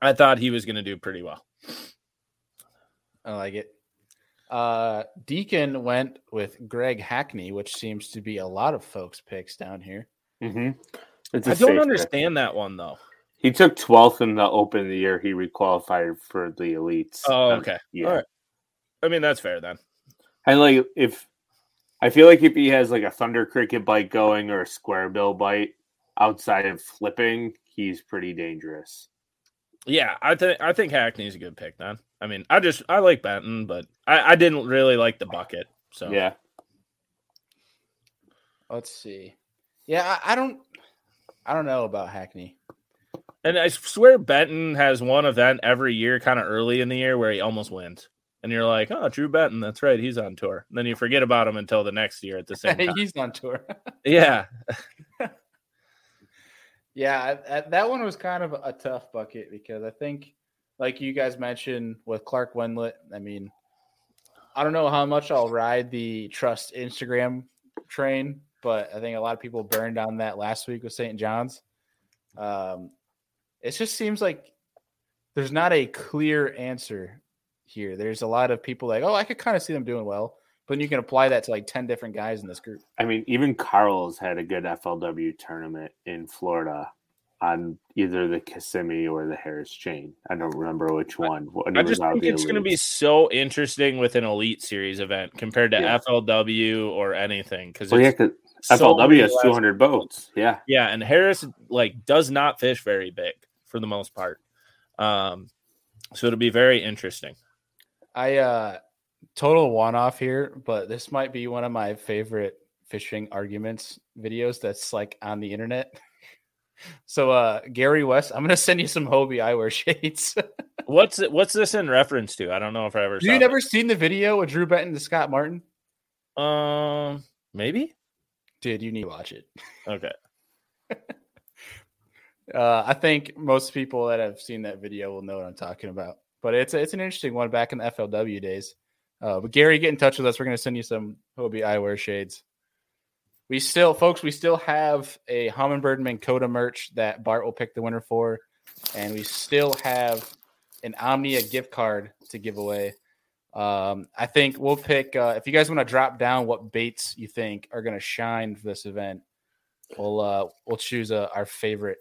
I thought he was going to do pretty well. I like it. Uh, Deacon went with Greg Hackney, which seems to be a lot of folks' picks down here. Mm-hmm. It's a I don't pick. understand that one though. He took 12th in the Open of the year. He requalified for the elites. Oh, Um, okay. Yeah. All right. I mean, that's fair then. And like if I feel like if he has like a thunder cricket bite going or a square bill bite outside of flipping, he's pretty dangerous. Yeah, I think I think Hackney's a good pick then. I mean, I just I like Benton, but I, I didn't really like the bucket. So Yeah. Let's see. Yeah, I, I don't, I don't know about Hackney. and I swear Benton has one event every year, kind of early in the year, where he almost wins. And you're like, oh, Drew Benton, that's right, he's on tour. And then you forget about him until the next year at the same time. He's on tour. yeah, yeah, that one was kind of a tough bucket because I think like you guys mentioned with Clark Wendlandt. I mean, I don't know how much I'll ride the trust Instagram train, but I think a lot of people burned on that last week with St. John's. Um, it just seems like there's not a clear answer here. There's a lot of people like, oh, I could kind of see them doing well, but you can apply that to like 10 different guys in this group. I mean, even Carl's had a good FLW tournament in Florida on either the Kissimmee or the Harris chain. I don't remember which one. when I just think it's going to be so interesting with an elite series event compared to Yeah. FLW or anything because Well, yeah, 'cause FLW has 200 boats. Yeah. Yeah, and Harris like does not fish very big for the most part. Um, so it'll be very interesting. I uh total one off here, but this might be one of my favorite fishing arguments videos that's like on the internet. So uh Gary West, I'm gonna send you some Hobie eyewear shades. What's it, what's this in reference to? I don't know if I ever. You never seen the video with Drew Benton to Scott Martin? Um, maybe. Dude, you need to watch it. Okay. Uh, I think most people that have seen that video will know what I'm talking about. But it's it's an interesting one back in the FLW days. Uh, but Gary, get in touch with us. We're going to send you some Hobie eyewear shades. We still, folks, we still have a Humminbird Minn Kota merch that Bart will pick the winner for, and we still have an Omnia gift card to give away. Um, I think we'll pick uh, if you guys want to drop down what baits you think are going to shine for this event. We'll uh, we'll choose uh, our favorite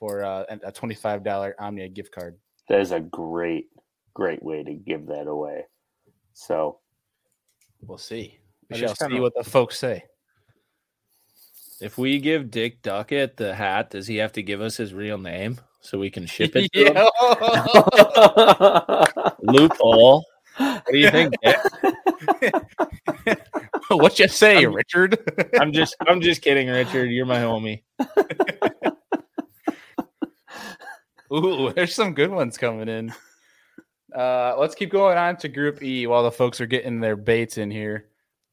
for uh, a twenty five dollar Omnia gift card. That is a great, great way to give that away. So We'll see. We I shall see kinda- what the folks say. If we give Dick Duckett the hat, does he have to give us his real name so we can ship it? To him? yeah. Loophole. What do you think? Dick? what you say, I'm- Richard? I'm just I'm just kidding, Richard. You're my homie. Ooh, there's some good ones coming in. Uh, let's keep going on to Group E while the folks are getting their baits in here.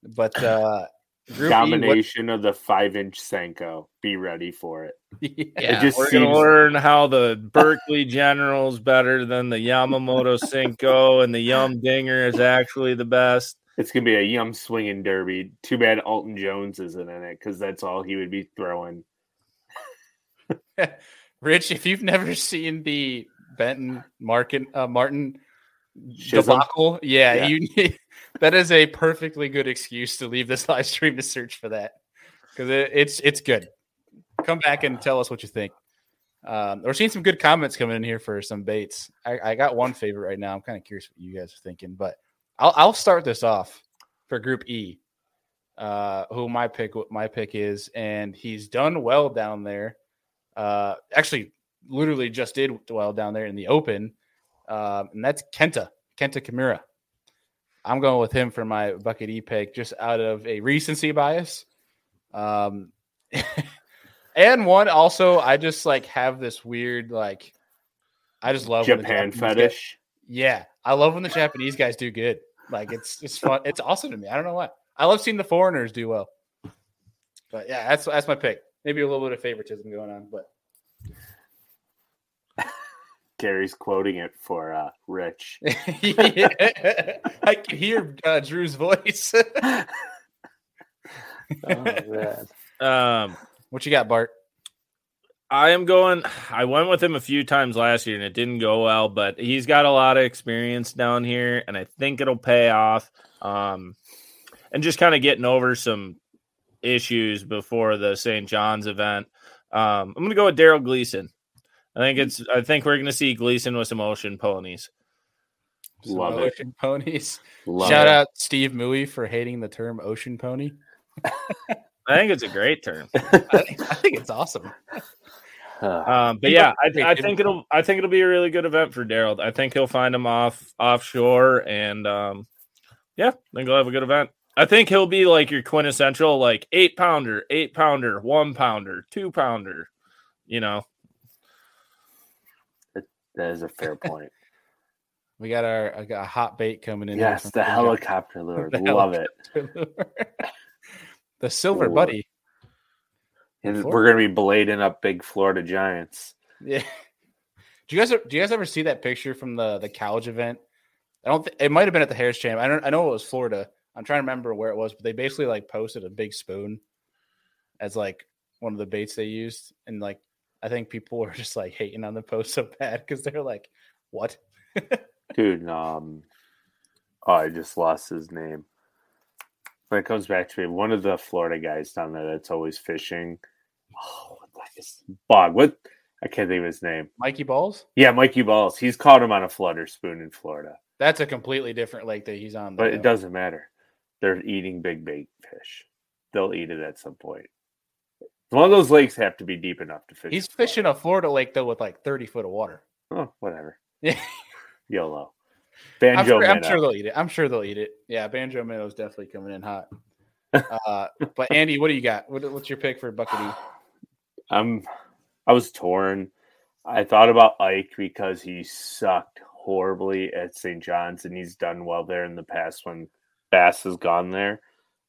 But uh, Group domination of the five inch Senko. Be ready for it. E, what, yeah, just We're gonna learn how the Berkley General's better than the Yamamoto Senko, and the Yum Dinger is actually the best. It's gonna be a yum swinging derby. Too bad Alton Jones isn't in it because that's all he would be throwing. Rich, if you've never seen the Benton Martin, uh, Martin Chisholm? debacle, yeah, Yeah. you need, that is a perfectly good excuse to leave this live stream to search for that because it, it's it's good. Come back and tell us what you think. Um, we're seeing some good comments coming in here for some baits. I, I got one favorite right now. I'm kind of curious what you guys are thinking, but I'll I'll start this off for Group E. Uh, who my pick what my pick is, and he's done well down there. Uh, actually, literally just did well down there in the Open, um, and that's Kenta Kenta Kimura. I'm going with him for my bucket E pick, just out of a recency bias. Um, and one also, I just like have this weird like, I just love the Japan Japanese guys- fetish. yeah, I love when the Japanese guys do good. Like it's it's fun. It's awesome to me. I don't know why. I love seeing the foreigners do well. But yeah, that's that's my pick. Maybe a little bit of favoritism going on, but Gary's quoting it for uh, Rich. yeah. I can hear uh, Drew's voice. Um, what you got, Bart? I am going. I went with him a few times last year and it didn't go well, but he's got a lot of experience down here, and I think it'll pay off. Um, and just kind of getting over some issues before the St. John's event. Um, I'm going to go with Darold Gleason. I think it's. I think we're going to see Gleason with some ocean ponies. Some Love it. ocean ponies. Love Shout it. out Steve Mooey for hating the term ocean pony. I think it's a great term. I think, I think it's awesome. Um, but yeah, I, I think it'll. I think it'll be a really good event for Darold. I think he'll find him off offshore, and um, yeah, I think he'll have a good event. I think he'll be like your quintessential like eight pounder, eight pounder, one pounder, two pounder. You know, that is a fair point. We got our I got a hot bait coming in. yes, the helicopter lure. The Love it. Johnson. the silver Ooh. buddy. And we're gonna be blading up big Florida Giants. Yeah. Do you guys do you guys ever see that picture from the the college event? I don't. Th- it might have been at the Harris Champ. I don't. I know it was Florida. I'm trying to remember where it was, but they basically like posted a big spoon as like one of the baits they used, and like I think people were just like hating on the post so bad because they're like, "What?" Dude, um, oh, I just lost his name. When it comes back to me, one of the Florida guys down there that's always fishing. Oh, what the heck is Bog? What? I can't think of his name. Mikey Balls. Yeah, Mikey Balls. He's caught him on a flutter spoon in Florida, That's a completely different lake that he's on. but though. it doesn't matter. They're eating big bait fish. They'll eat it at some point. One of those lakes have to be deep enough to fish. He's in fishing a Florida lake though with like 30 foot of water. Oh, whatever. Yeah. YOLO. I'm Banjo sure, I'm sure they'll eat it. I'm sure they'll eat it. Yeah, banjo minnow is definitely coming in hot. Uh, but Andy, what do you got? What, what's your pick for bucket I'm. I was torn. I thought about Ike because he sucked horribly at St. John's and he's done well there in the past when Bass has gone there.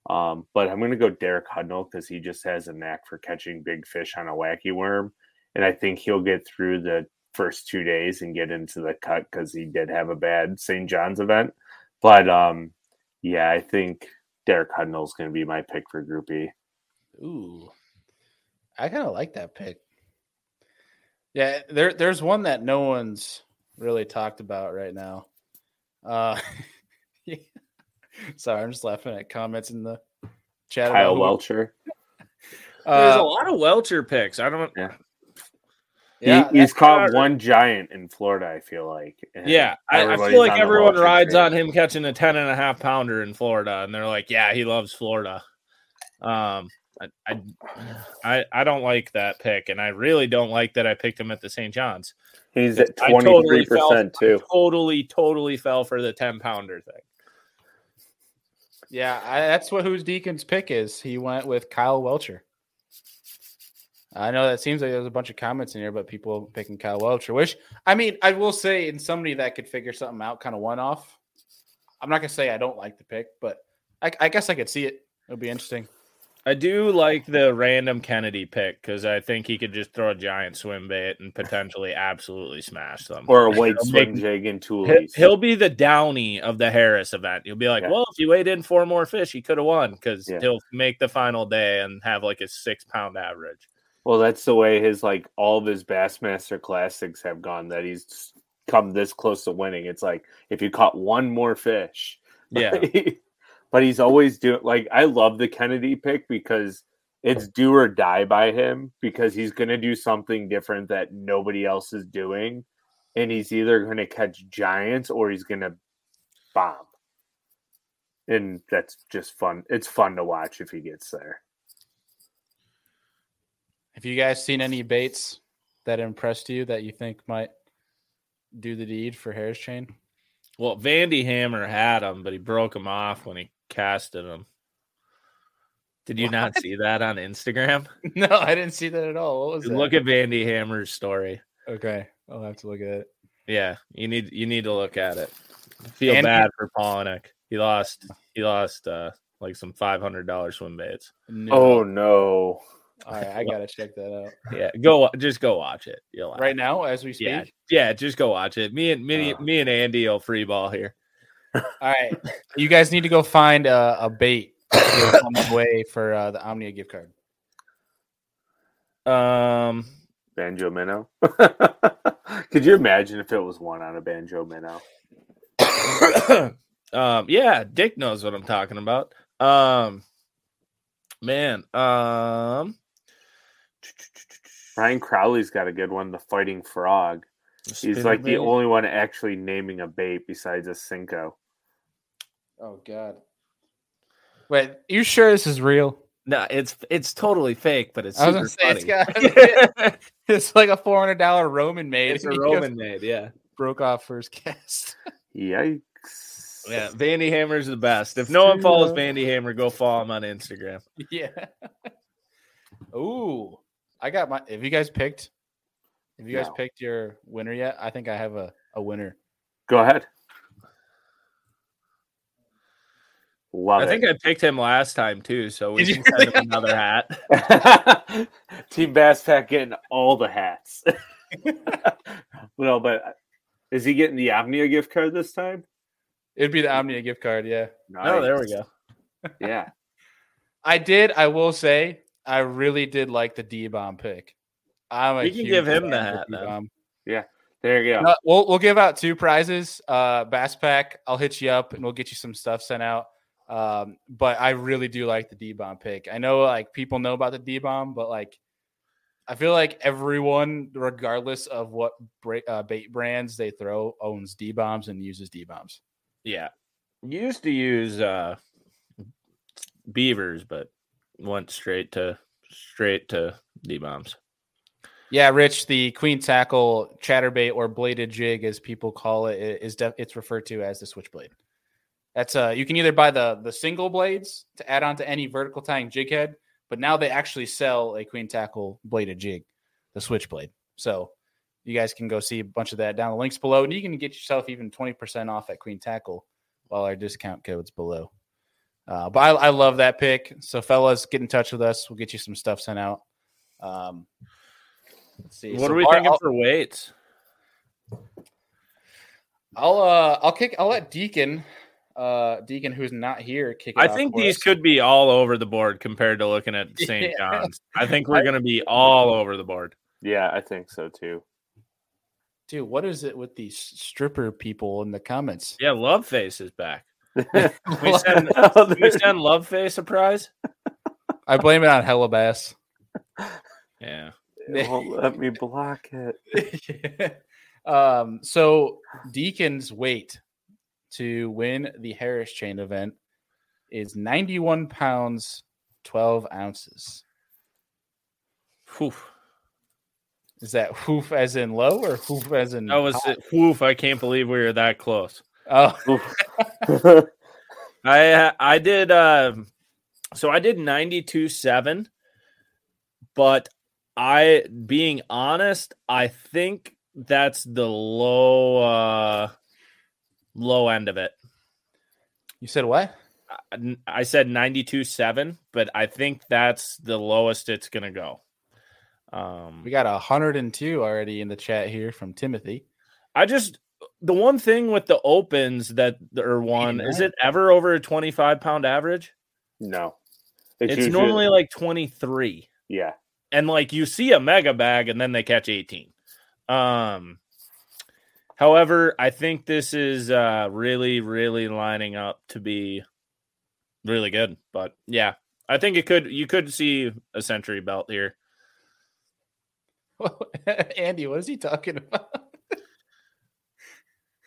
Um, but I'm gonna go Derek Hudnall because he just has a knack for catching big fish on a wacky worm. And I think he'll get through the first two days and get into the cut because he did have a bad St. John's event. But um, yeah, I think Derek Hudnall is gonna be my pick for Group E. Ooh, I kind of like that pick. Yeah, there there's one that no one's really talked about right now. Uh, yeah. sorry, I'm just laughing at comments in the chat. about Kyle who- Welcher. There's Uh, a lot of Welcher picks. I don't. Yeah. yeah, he, he's caught better. one giant in Florida, I feel like. Yeah, I, I feel like everyone rides train. on him catching a 10 and a half pounder in Florida, and they're like, yeah, he loves Florida. Um, I, I, I, I don't like that pick, and I really don't like that I picked him at the St. John's. He's at I totally 23% fell- too. Totally, totally fell for the 10 pounder thing. Yeah, I, that's what whose Deacon's pick is. He went with Kyle Welcher. I know that seems like there's a bunch of comments in here, but people picking Kyle Welcher. Which I mean, I will say, in somebody that could figure something out, kind of one off. I'm not gonna say I don't like the pick, but I, I guess I could see it. It'll be interesting. I do like the random Kennedy pick because I think he could just throw a giant swim bait and potentially absolutely smash them. Or a white swing jig and He- toolies. He'll be the Downey of the Harris event. He'll be like, Yeah. well, if you weighed in four more fish, he could have won because Yeah. he'll make the final day and have like a six pound average. Well, that's the way his like all of his Bassmaster classics have gone. That he's come this close to winning. It's like if you caught one more fish, Yeah. But he's always doing like I love the Kennedy pick because it's do or die by him because he's going to do something different that nobody else is doing, and he's either going to catch giants or he's going to bomb, and that's just fun. It's fun to watch if he gets there. Have you guys seen any baits that impressed you that you think might do the deed for Harris Chain? Well, Vandy Hammer had him, but he broke him off when he casted him. Did you not see that on Instagram? no, I didn't see that at all. What was that? Look at Vandy Hammer's story. okay, I'll have to look at it. Yeah, you need you need to look at it. I feel And- bad for Palaniuk. He lost he lost uh like some five hundred dollar swim baits. No. Oh no! all right, I gotta check that out Yeah, go just go watch it. You'll right now as we speak. Yeah, yeah, just go watch it. Me and me, Uh. me and Andy will free ball here. All right, you guys need to go find a, a bait on the way for uh, the Omnia gift card. Um, Banjo Minnow. Could you imagine if it was one on a Banjo Minnow? um, yeah, Dick knows what I'm talking about. Um, man, um, Ryan Crowley's got a good one, the Fighting Frog. He's like the only one actually naming a bait besides a Senko. Oh God! Wait, you sure this is real? No, it's it's totally fake, but it's I was super gonna say funny. it's got it's like a four hundred dollar Roman made. it's a Roman made, yeah. broke off first cast. Yikes. Yeah, Vandy Hammer's the best. If no one follows Yeah. Vandy Hammer, go follow him on Instagram. yeah. Ooh, I got my. Have you guys picked? Have you guys No. picked your winner yet? I think I have a, a winner. Go ahead. Love I think. I picked him last time too, so we Did can send him another hat. Team Bass Pack getting all the hats. no, but is he getting the Omnia gift card this time? It'd be the Omnia gift card, yeah. Oh, there we go. Yeah. I did. I will say, I really did like the D bomb pick. I'm a You can give him fan the hat, then. D-Bomb. There you go. Uh, we'll we'll give out two prizes. Uh, Bass Pack. I'll hit you up and we'll get you some stuff sent out. Um, but I really do like the D bomb pick. I know like people know about the D bomb, but like I feel like everyone, regardless of what bra- uh, bait brands they throw, owns D bombs and uses D bombs. Yeah. Used to use uh beavers, but went straight to straight to D bombs. Yeah, Rich, the queen tackle chatterbait or bladed jig, as people call it, is def- it's referred to as the switchblade. That's uh, you can either buy the the single blades to add on to any vertical tying jig head, but now they actually sell a queen tackle bladed jig, the switchblade. So you guys can go see a bunch of that down the links below, and you can get yourself even twenty percent off at Queen Tackle while our discount code's below. Uh, but I, I love that pick. So fellas, get in touch with us. We'll get you some stuff sent out. Um, let's see. What So are we Bart, thinking I'll- for weights? I'll uh I'll kick I'll let Deacon uh Deacon who's not here kick it I off think for these us. could be all over the board compared to looking at St. Yeah. John's. I think we're going to be all over the board. Yeah, I think so too. dude what is it with these stripper people in the comments Yeah, Love Face is back. We we send, we send Love Face a prize. I blame it on Hella Bass Yeah. it won't let me block it. um so Deacon's weight to win the Harris chain event is 91 pounds 12 ounces Whew. is that hoof as in low or hoof as in That was high? it. Woof. I can't believe we were that close. oh I I did uh so I did 92 7 but I being honest I think that's the low uh low end of it. you said what I- I said 92 7 but I think that's the lowest it's going to go. Um we got 102 already in the chat here from Timothy I just the one thing with the opens that are one is it ever over a 25 pound average? no. It's, usually- normally like 23. yeah. and like you see a mega bag and then they catch 18 um however i think this is uh really really lining up to be really good but yeah i think it could you could see a century belt here Andy, what is he talking about?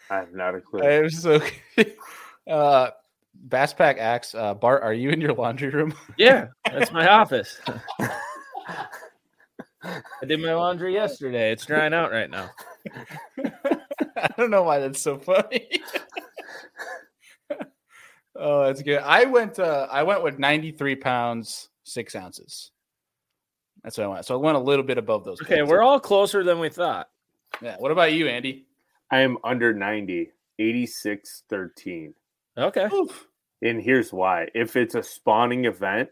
I have not a clue. I was so uh Bass Pack Axe, uh Bart, are you in your laundry room? yeah that's my office i did my laundry yesterday it's drying out right now I don't know why that's so funny. oh, that's good. I went uh I went with 93 pounds, six ounces. That's what I went. So I went a little bit above those. okay points. we're all closer than we thought yeah. What about you, Andy? I am under 90, 86 13. okay And here's why. If it's a spawning event,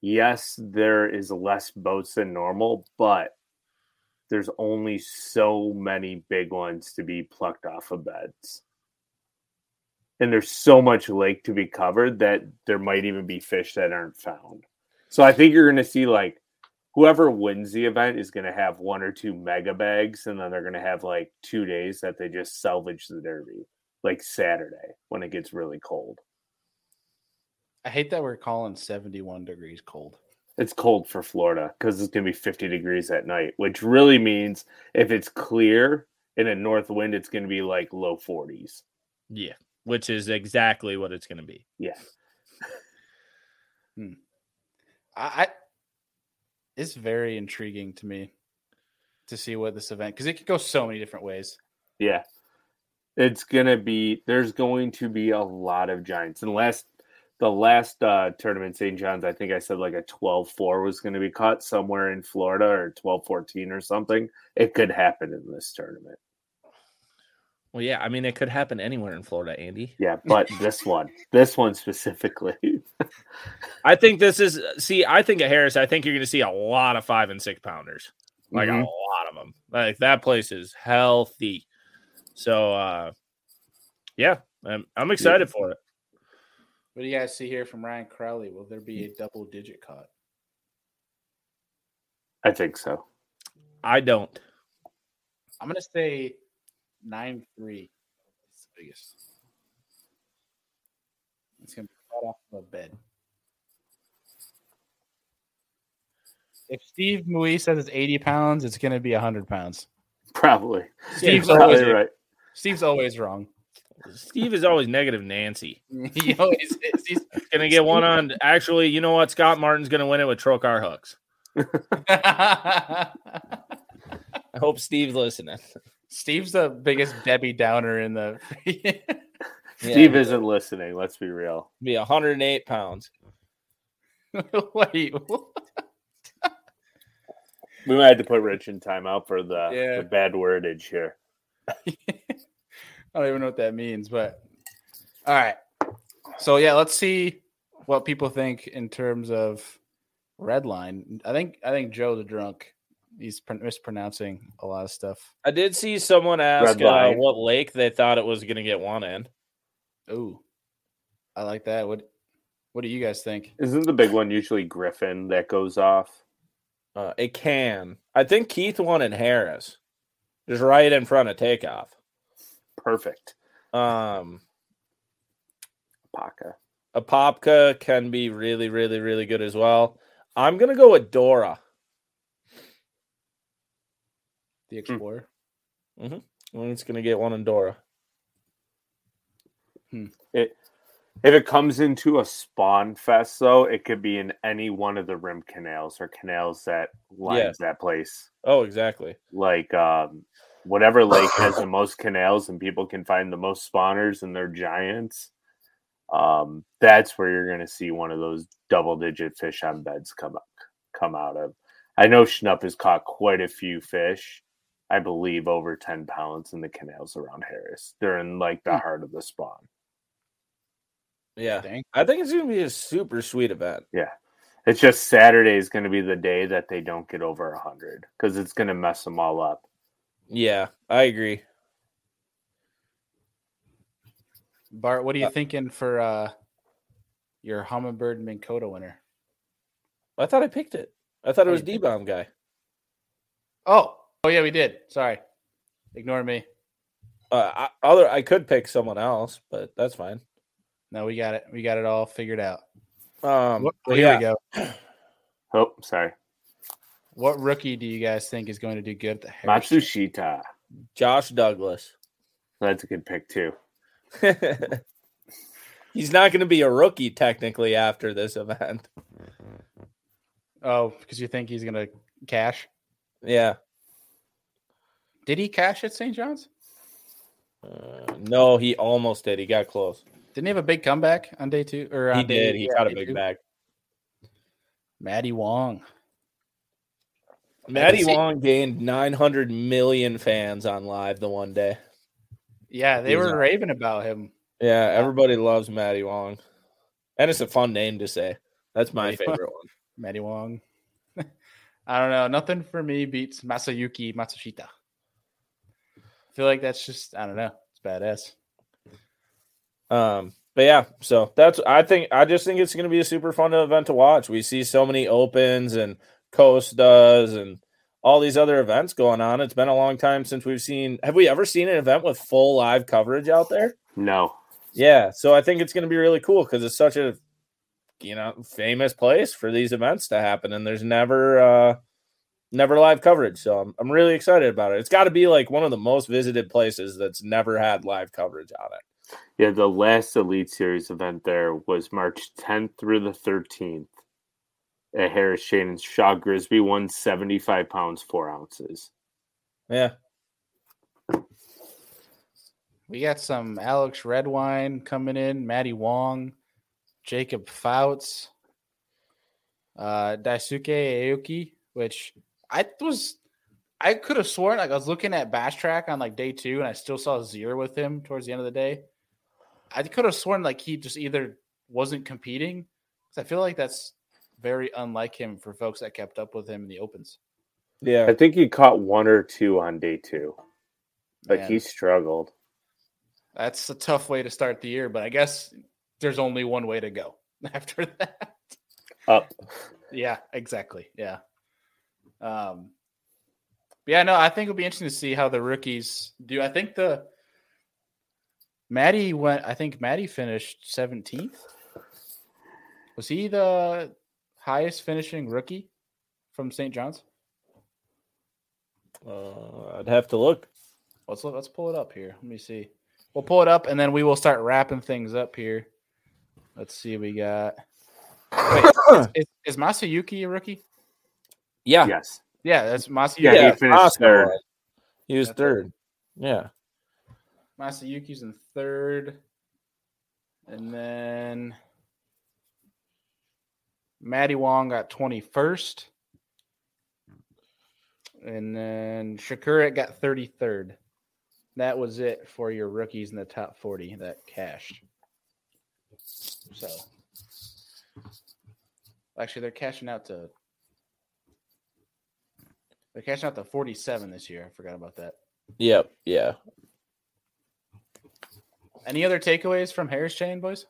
yes, there is less boats than normal, but there's only so many big ones to be plucked off of beds. And there's so much lake to be covered that there might even be fish that aren't found. So I think you're going to see like whoever wins the event is going to have one or two mega bags, and then they're going to have like two days that they just salvage the derby, like Saturday when it gets really cold. I hate that we're calling 71 degrees cold. It's cold for Florida because it's going to be 50 degrees at night, which really means if it's clear in a north wind, it's going to be like low 40s. yeah which is exactly what it's going to be Yeah. Hmm. I, I it's very intriguing to me to see what this event because it could go so many different ways. Yeah. It's going to be, there's going to be a lot of giants. And last, the last uh, tournament, St. John's, I think I said like a 12 4 was going to be caught somewhere in Florida or 12 14 or something. It could happen in this tournament. Well, yeah, I mean, it could happen anywhere in Florida, Andy. Yeah. But this one, this one specifically. I think this is. See, I think at Harris, I think you're going to see a lot of five and six pounders, like Mhm. a lot of them. Like that place is healthy. So uh yeah, I'm I'm excited for it. What do you guys see here from Ryan Crowley? Will there be hmm. a double digit cut? I think so. I don't. I'm gonna say nine three. It's the biggest. It's gonna be caught off the bed. If Steve Mui says it's 80 pounds, it's gonna be 100 pounds. Probably. Steve's Probably always right. Steve's always wrong. Steve is always negative Nancy. he always is. He's, Gonna get one on actually, you know what? Scott Martin's gonna win it with Trocar hooks. I hope Steve's listening. Steve's the biggest Debbie Downer in the. Steve isn't listening. Let's be real. be 108 pounds. Wait, what? We might have to put Rich in timeout for the, Yeah. the bad wordage here. I don't even know what that means, but all right. So yeah, let's see what people think in terms of red line. I think I think Joe the drunk. He's mispronouncing a lot of stuff. I did see someone ask uh, what lake they thought it was gonna get one in. Ooh, I like that. What What do you guys think? Isn't the big one usually Griffin that goes off? Uh, it can. I think Keith won in Harris, just right in front of takeoff. Perfect. Um, Paka. Apopka can be really, really, really good as well. I'm gonna go with Dora. The Explorer. I think it's gonna get one in Dora. It if it comes into a spawn fest though, it could be in any one of the rim canals or canals that lines that place. Oh, exactly. Like um whatever lake has the most canals and people can find the most spawners and they're giants. Um, that's where you're gonna see one of those double digit fish on beds come up come out of. I know Schnupp has caught quite a few fish. I believe over 10 pounds in the canals around Harris. They're in like the Hmm. heart of the spawn. Yeah, I think it's gonna be a super sweet event. Yeah. It's just Saturday is going to be the day that they don't get over 100 because it's going to mess them all up. Yeah, I agree. Bart, what are you Uh, thinking for uh your Humminbird Minn Kota winner? I thought I picked it. I thought it Oh, was D bomb guy. Oh, oh yeah, we did. Sorry, ignore me. Uh, I, other I could pick someone else, but that's fine. No, we got it. We got it all figured out. Um, well, here yeah, we go. Oh, sorry. What rookie do you guys think is going to do good at the Harris? Matsushita. Josh Douglas. That's a good pick, too. He's not going to be a rookie technically after this event. Oh, because you think he's going to cash? Yeah. Did he cash at St. John's? Uh, no, he almost did. He got close. Didn't he have a big comeback on day two? Or He on day- did. He yeah, got a big two? bag. Matty Wong. Matty see- Wong gained 900 million fans on live the one day. Yeah, they He's were on. raving about him. Yeah, everybody loves Matty Wong. And it's a fun name to say. That's my Matty Wong. favorite one. Matty Wong. I don't know. Nothing for me beats Masayuki Matsushita. I feel like that's just I don't know. It's badass. Um, but yeah, so that's I think I just think it's going to be a super fun event to watch. We see so many opens and Coast does and all these other events going on. It's been a long time since we've seen. Have we ever seen an event with full live coverage out there? No. Yeah, so I think it's going to be really cool because it's such a you know famous place for these events to happen, and there's never uh never live coverage. So I'm I'm really excited about it. It's got to be like one of the most visited places that's never had live coverage on it. Yeah, the last Elite Series event there was March 10th through the 13th at Harris Chain and Shaw Grigsby won 75 pounds, four ounces. Yeah, We got some Alex Redwine coming in, Matty Wong, Jacob Fouts, uh, Daisuke Aoki, which I was, I could have sworn like I was looking at BASSTrakk on like day two, and I still saw zero with him towards the end of the day. I could have sworn like he just either wasn't competing, because I feel like that's very unlike him for folks that kept up with him in the opens. Yeah. I think he caught one or two on day two. Like Man. he struggled. That's a tough way to start the year, but I guess there's only one way to go after that. Up. Yeah, exactly. Yeah. Um, but yeah, no, I think it'll be interesting to see how the rookies do. I think the Maddie went. I think Maddie finished seventeenth. Was he the highest finishing rookie from St. John's? Uh, I'd have to look. Let's look, let's pull it up here. Let me see. We'll pull it up and then we will start wrapping things up here. Let's see. We got. Wait, is, is, is Masayuki a rookie? Yeah. Yes. Yeah, that's Masayuki. Yeah, he finished Oscar third. was. He was That's third. Yeah. Masayuki's in third. And then Matty Wong got 21st. And then Shakura got 33rd. That was it for your rookies in the top 40 that cashed. So, actually, they're cashing out to. They're cashing out to 47 this year. I forgot about that. Yep. Yeah. Any other takeaways from Harris Chain, boys?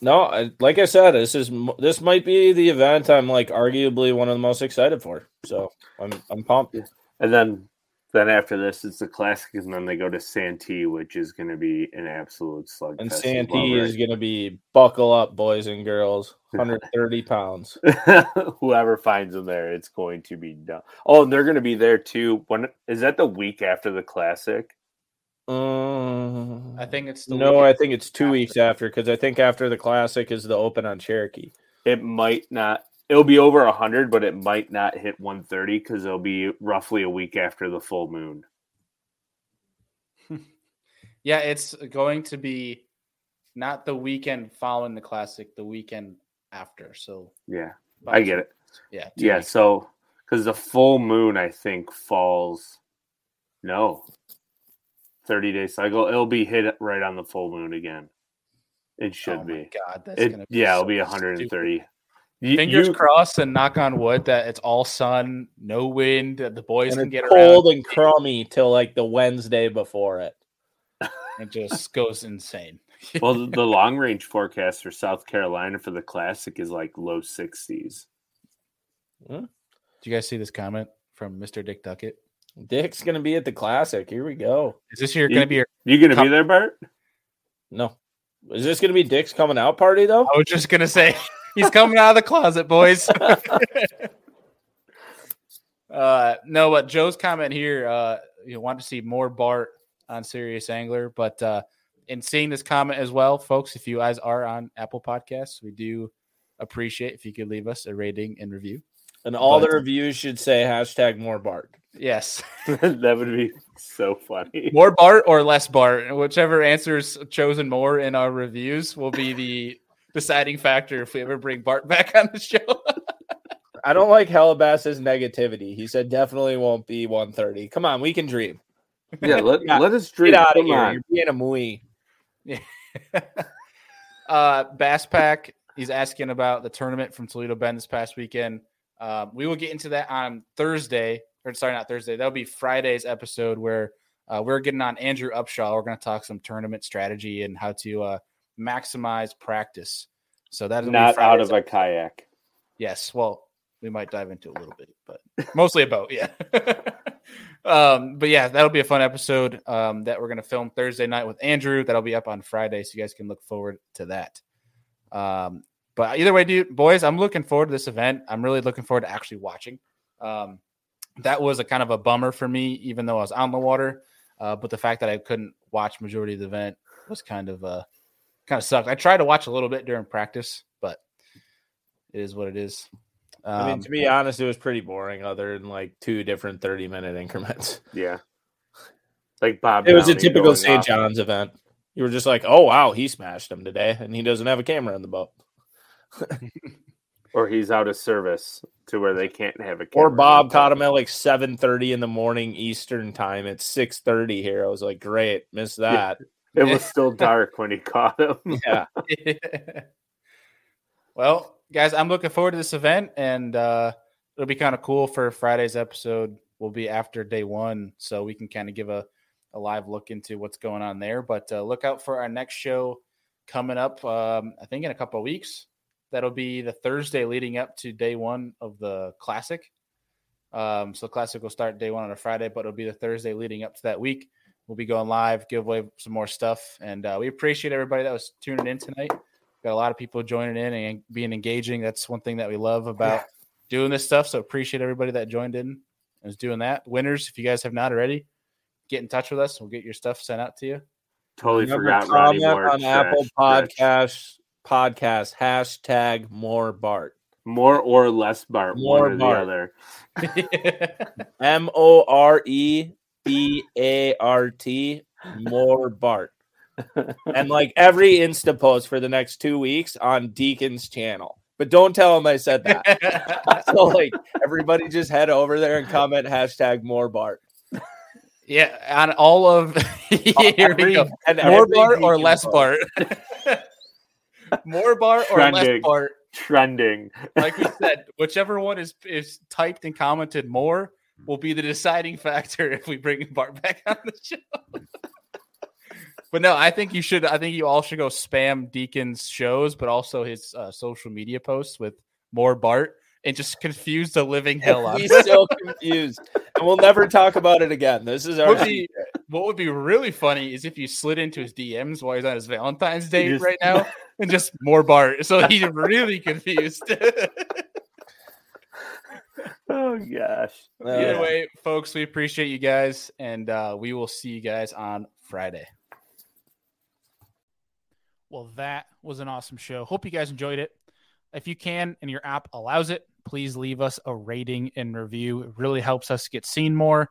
No, I, like I said, this is this might be the event I'm like arguably one of the most excited for. So I'm I'm pumped. And then then after this it's the classic and then they go to Santee, which is gonna be an absolute slug. And Santee is going to be buckle up, boys and girls, 130 pounds. Whoever finds them there, it's going to be done. Oh, and they're going to be there too. When is that the week after the classic? Um, I think it's the no, I think it's two after. weeks after because I think after the classic is the Open on Cherokee. It might not. It'll be over hundred, but it might not hit one thirty because it'll be roughly a week after the full moon. Yeah, it's going to be not the weekend following the classic, the weekend after. So Yeah, I get it. Yeah, Yeah, weeks. so because the full moon, I think falls. No, thirty day cycle. It'll be hit right on the full moon again. It should Oh my be. God, that's It, gonna be yeah, it'll be 130. You- Fingers you- crossed and knock on wood that it's all sun, no wind, that the boys And can it's get cold around. and crummy till like the Wednesday before it. It just goes insane. well, the- the long range forecast for South Carolina for the classic is like low 60s. Hmm. Do you guys see this comment from Mr. Dick Duckett? Dick's gonna be at the classic. Here we go. Is this your You- going to be your? You gonna Com- be there, Bart? No, is this gonna be Dick's coming out party though? I was just going to say he's coming out of the closet, boys. uh, no, but Joe's comment here, uh, you want to see more Bart on Serious Angler, but uh, in seeing this comment as well, folks, if you guys are on Apple Podcasts, we do appreciate if you could leave us a rating and review. And all But- the reviews should say hashtag more Bart. Yes, that would be so funny. more Bart or less Bart, whichever answers chosen more in our reviews will be the deciding factor if we ever bring Bart back on the show. I don't like Hellbass's negativity. He said definitely won't be 130. Come on, we can dream. Yeah, let, Yeah, let us dream. Get out of here. on. You're being a muy. uh, Bass Pack, he's asking about the tournament from Toledo Bend this past weekend. Um, we will get into that on Thursday, or sorry, not Thursday. That'll be Friday's episode where uh, we're getting on Andrew Upshaw. We're going to talk some tournament strategy and how to uh, maximize practice. So that's Not out of a kayak. Yes, well, we might dive into a little bit, but mostly a boat, yeah. um, but yeah, that'll be a fun episode um, that we're gonna film Thursday night with Andrew. That'll be up on Friday, so you guys can look forward to that. Um, but either way, dude, boys, I'm looking forward to this event. I'm really looking forward to actually watching. Um, that was a kind of a bummer for me, even though I was on the water. Uh, but the fact that I couldn't watch majority of the event was kind of uh, kind of sucked. I tried to watch a little bit during practice, but it is what it is. Um, I mean, to be honest, it was pretty boring, other than like two different 30 minute increments. Yeah. Like Bob. It was a typical going St. off. John's event. You were just like, oh, wow, he smashed him today, and he doesn't have a camera in the boat. Or he's out of service to where they can't have a Or. Bob caught him at like 7.30 in the morning Eastern time. It's 6.30 here. I was like, great, missed that. It was still dark when he caught him. Yeah. well, guys, I'm looking forward to this event, and uh, it'll be kind of cool for Friday's episode. Will be after day one, so we can kind of give a, a live look into what's going on there. But uh, look out for our next show coming up. Um, I think in a couple of weeks. That'll be the Thursday leading up to day one of the classic. Um, so classic will start day one on a Friday, but it'll be the Thursday leading up to that week. We'll be going live, give away some more stuff, and uh, we appreciate everybody that was tuning in tonight. Got a lot of people joining in and being engaging. That's one thing that we love about doing this stuff. So appreciate everybody that joined in and is doing that. Winners, if you guys have not already, get in touch with us. We'll get your stuff sent out to you. Totally Remember, forgot comment Moore. on Apple trash. Podcasts podcast hashtag more Bart. More or less Bart, More one or Bart. the other. M O R E B A R T more Bart. and like every Insta post for the next two weeks on Deacon's channel. But don't tell him I said that. so like everybody just head over there and comment hashtag more Bart. yeah, on all of here we go. and More every Bart or less post. Bart? More Bart or less Trending. Bart? Trending. Like we said, whichever one is is typed and commented more will be the deciding factor if we bring Bart back on the show. but no, I think you should. I think you all should go spam Deacon's shows, but also his uh, social media posts with more Bart and just confuse the living hell out. of He's so confused. And we'll never talk about it again. This is our Would be- What would be really funny is if you slid into his DMs while he's on his Valentine's Day just- right now and just more Bart. So he's really confused. Oh gosh. Either Uh, way, folks, we appreciate you guys, and uh, we will see you guys on Friday. Well, that was an awesome show. Hope you guys enjoyed it. If you can and your app allows it, please leave us a rating and review. It really helps us get seen more,